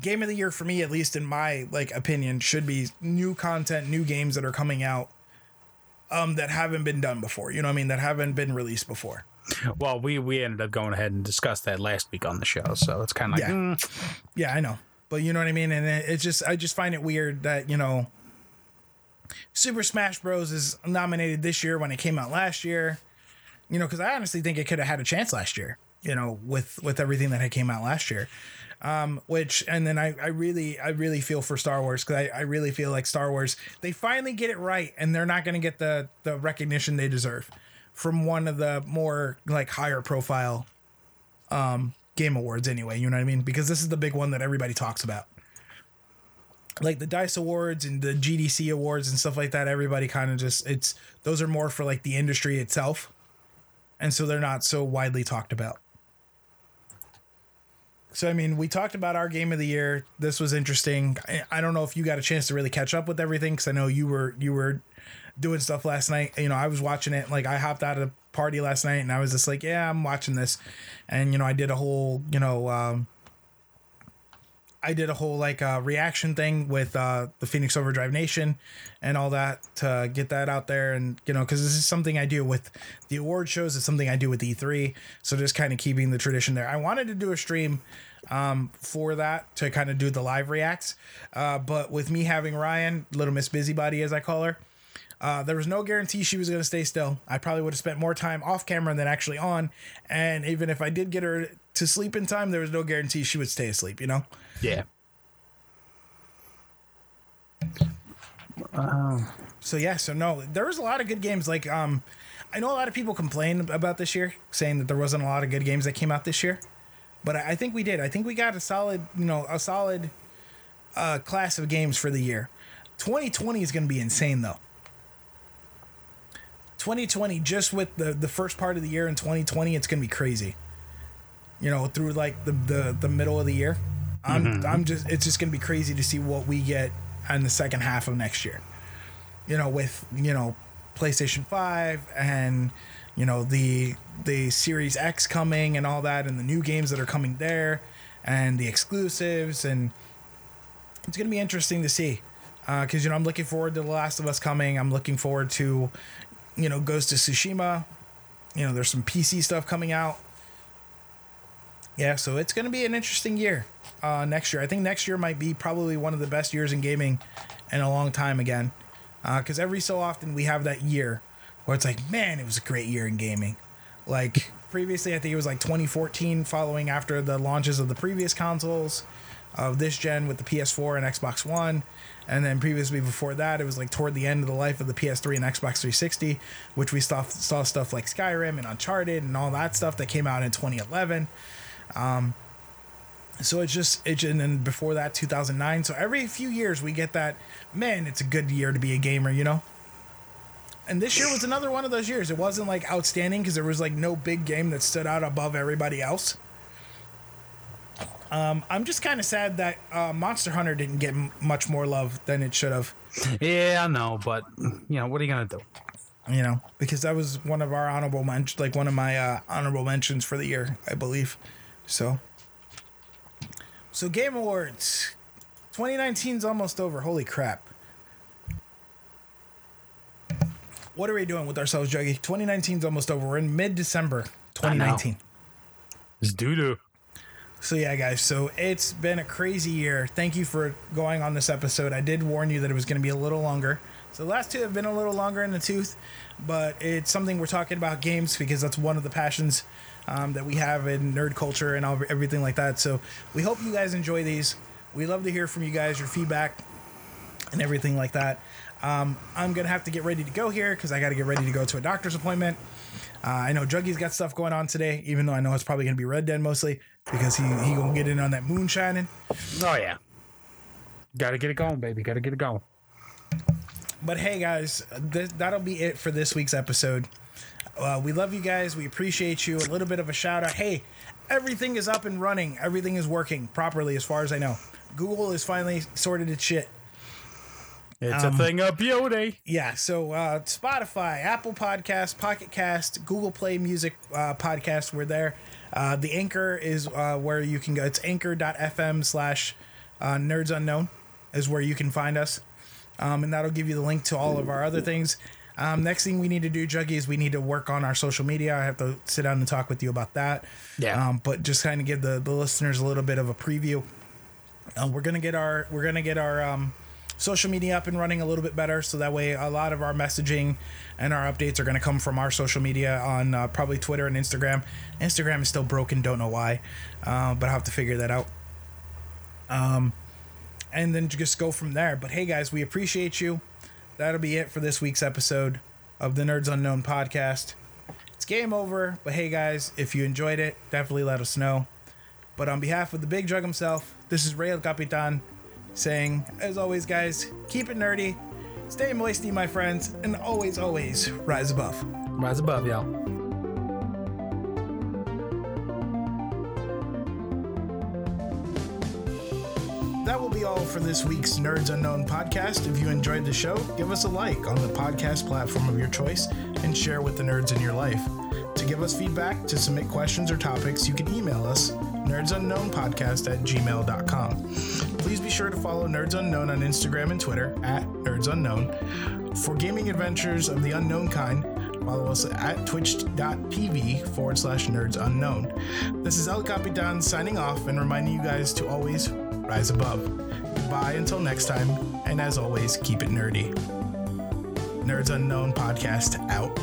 Game of the year for me, at least in my like opinion, should be new content, new games that are coming out um that haven't been done before. You know what I mean? That haven't been released before. Well, we we ended up going ahead and discussed that last week on the show, so it's kind of like Yeah. mm, Yeah, I know. But you know what I mean? And it, it's just I just find it weird that, you know, Super Smash Bros is nominated this year when it came out last year. You know, cuz I honestly think it could have had a chance last year, you know, with with everything that had came out last year. Um, which and then I, I really I really feel for Star Wars because I, I really feel like Star Wars they finally get it right and they're not gonna get the the recognition they deserve from one of the more like higher profile um game awards anyway, you know what I mean? Because this is the big one that everybody talks about. Like the DICE awards and the GDC awards and stuff like that, everybody kind of just it's those are more for like the industry itself. And so they're not so widely talked about. So I mean, we talked about our game of the year. This was interesting. I, I don't know if you got a chance to really catch up with everything because I know you were you were doing stuff last night. You know, I was watching it. Like I hopped out of the party last night and I was just like, yeah, I'm watching this. And you know, I did a whole you know. um I did a whole like uh, reaction thing with uh, the Phoenix Overdrive Nation and all that to get that out there, and you know, because this is something I do with the award shows. It's something I do with E3, so just kind of keeping the tradition there. I wanted to do a stream um, for that to kind of do the live reacts, uh, but with me having Ryan, Little Miss Busybody as I call her, uh, there was no guarantee she was going to stay still. I probably would have spent more time off camera than actually on. And even if I did get her to sleep in time, there was no guarantee she would stay asleep, you know? Yeah. Um, So yeah, so no, there was a lot of good games. Like um, I know a lot of people complain about this year, saying that there wasn't a lot of good games that came out this year, but I think we did. I think we got a solid, you know, a solid uh, class of games for the year. 2020 is going to be insane though. 2020, just with the the first part of the year in 2020, it's going to be crazy. You know, through like the the, the middle of the year, I'm mm-hmm. I'm just it's just going to be crazy to see what we get in the second half of next year you know, with you know, PlayStation Five and you know the the Series X coming and all that, and the new games that are coming there, and the exclusives, and it's gonna be interesting to see. Uh, because you know, I'm looking forward to The Last of Us coming. I'm looking forward to, you know, Ghost of Tsushima. You know, there's some PC stuff coming out. Yeah, so it's gonna be an interesting year uh, next year. I think next year might be probably one of the best years in gaming in a long time again because every so often we have that year where it's like, man, it was a great year in gaming. Like previously, I think it was like 2014, following after the launches of the previous consoles of this gen with the PS4 and Xbox One. And then previously before that, it was like toward the end of the life of the PS3 and Xbox 360, which we saw, saw stuff like Skyrim and Uncharted and all that stuff that came out in 2011. Um, so it's just it's and then before that 2009 so every few years we get that man it's a good year to be a gamer you know? And this year was another one of those years. It wasn't like outstanding because there was like no big game that stood out above everybody else. Um, i'm just kind of sad that uh, monster hunter didn't get m- much more love than it should have. Yeah, I know, but you know what are you gonna do? you know because that was one of our honorable mentions like one of my uh, honorable mentions for the year i believe so so game awards 2019 is almost over holy crap what are we doing with ourselves juggy 2019 is almost over we're in mid-december 2019 It's doo doo. so yeah, guys. So it's been a crazy year. Thank you for going on this episode. I did warn you that it was going to be a little longer. So the last two have been a little longer in the tooth, but it's something we're talking about games because that's one of the passions um, that we have in nerd culture and all, everything like that. So we hope you guys enjoy these. We love to hear from you guys, your feedback, and everything like that. Um, I'm gonna have to get ready to go here because I got to get ready to go to a doctor's appointment. Uh, I know Juggy's got stuff going on today, even though I know it's probably gonna be Red Dead mostly because he he gonna get in on that moonshining. Oh yeah. Gotta get it going, baby. Gotta get it going. But hey, guys, th- that'll be it for this week's episode. Uh, we love you guys. We appreciate you. A little bit of a shout out. Hey, everything is up and running. Everything is working properly, as far as I know. Google is finally sorted its shit. It's Um, a thing of day. Yeah, so uh, Spotify, Apple Podcast, Pocket Cast, Google Play Music uh, Podcast, we're there. Uh, the Anchor is uh, where you can go. It's anchor.fm slash uh, nerds unknown is where you can find us. Um, and that'll give you the link to all of our other things. Um, next thing we need to do, Juggy, is we need to work on our social media. I have to sit down and talk with you about that. Yeah. Um, but just kind of give the, the listeners a little bit of a preview. Uh, we're gonna get our we're gonna get our um, social media up and running a little bit better, so that way a lot of our messaging and our updates are gonna come from our social media on uh, probably Twitter and Instagram. Instagram is still broken, don't know why, uh, but I will have to figure that out. Um, and then just go from there. But hey, guys, we appreciate you. That'll be it for this week's episode of the Nerds Unknown podcast. It's game over, but hey, guys, if you enjoyed it, definitely let us know. But on behalf of the big drug himself, this is Ray El Capitan saying, as always, guys, keep it nerdy, stay moisty, my friends, and always, always rise above. Rise above, y'all. That will be all for this week's Nerds Unknown podcast. If you enjoyed the show, give us a like on the podcast platform of your choice and share with the nerds in your life. To give us feedback, to submit questions or topics, you can email us nerdsunknownpodcast at gmail.com. Please be sure to follow Nerds Unknown on Instagram and Twitter at Nerds Unknown. For gaming adventures of the unknown kind, follow us at twitch.tv forward slash nerds unknown. This is El Capitan signing off and reminding you guys to always rise above. Goodbye until next time, and as always, keep it nerdy. Nerds Unknown podcast out.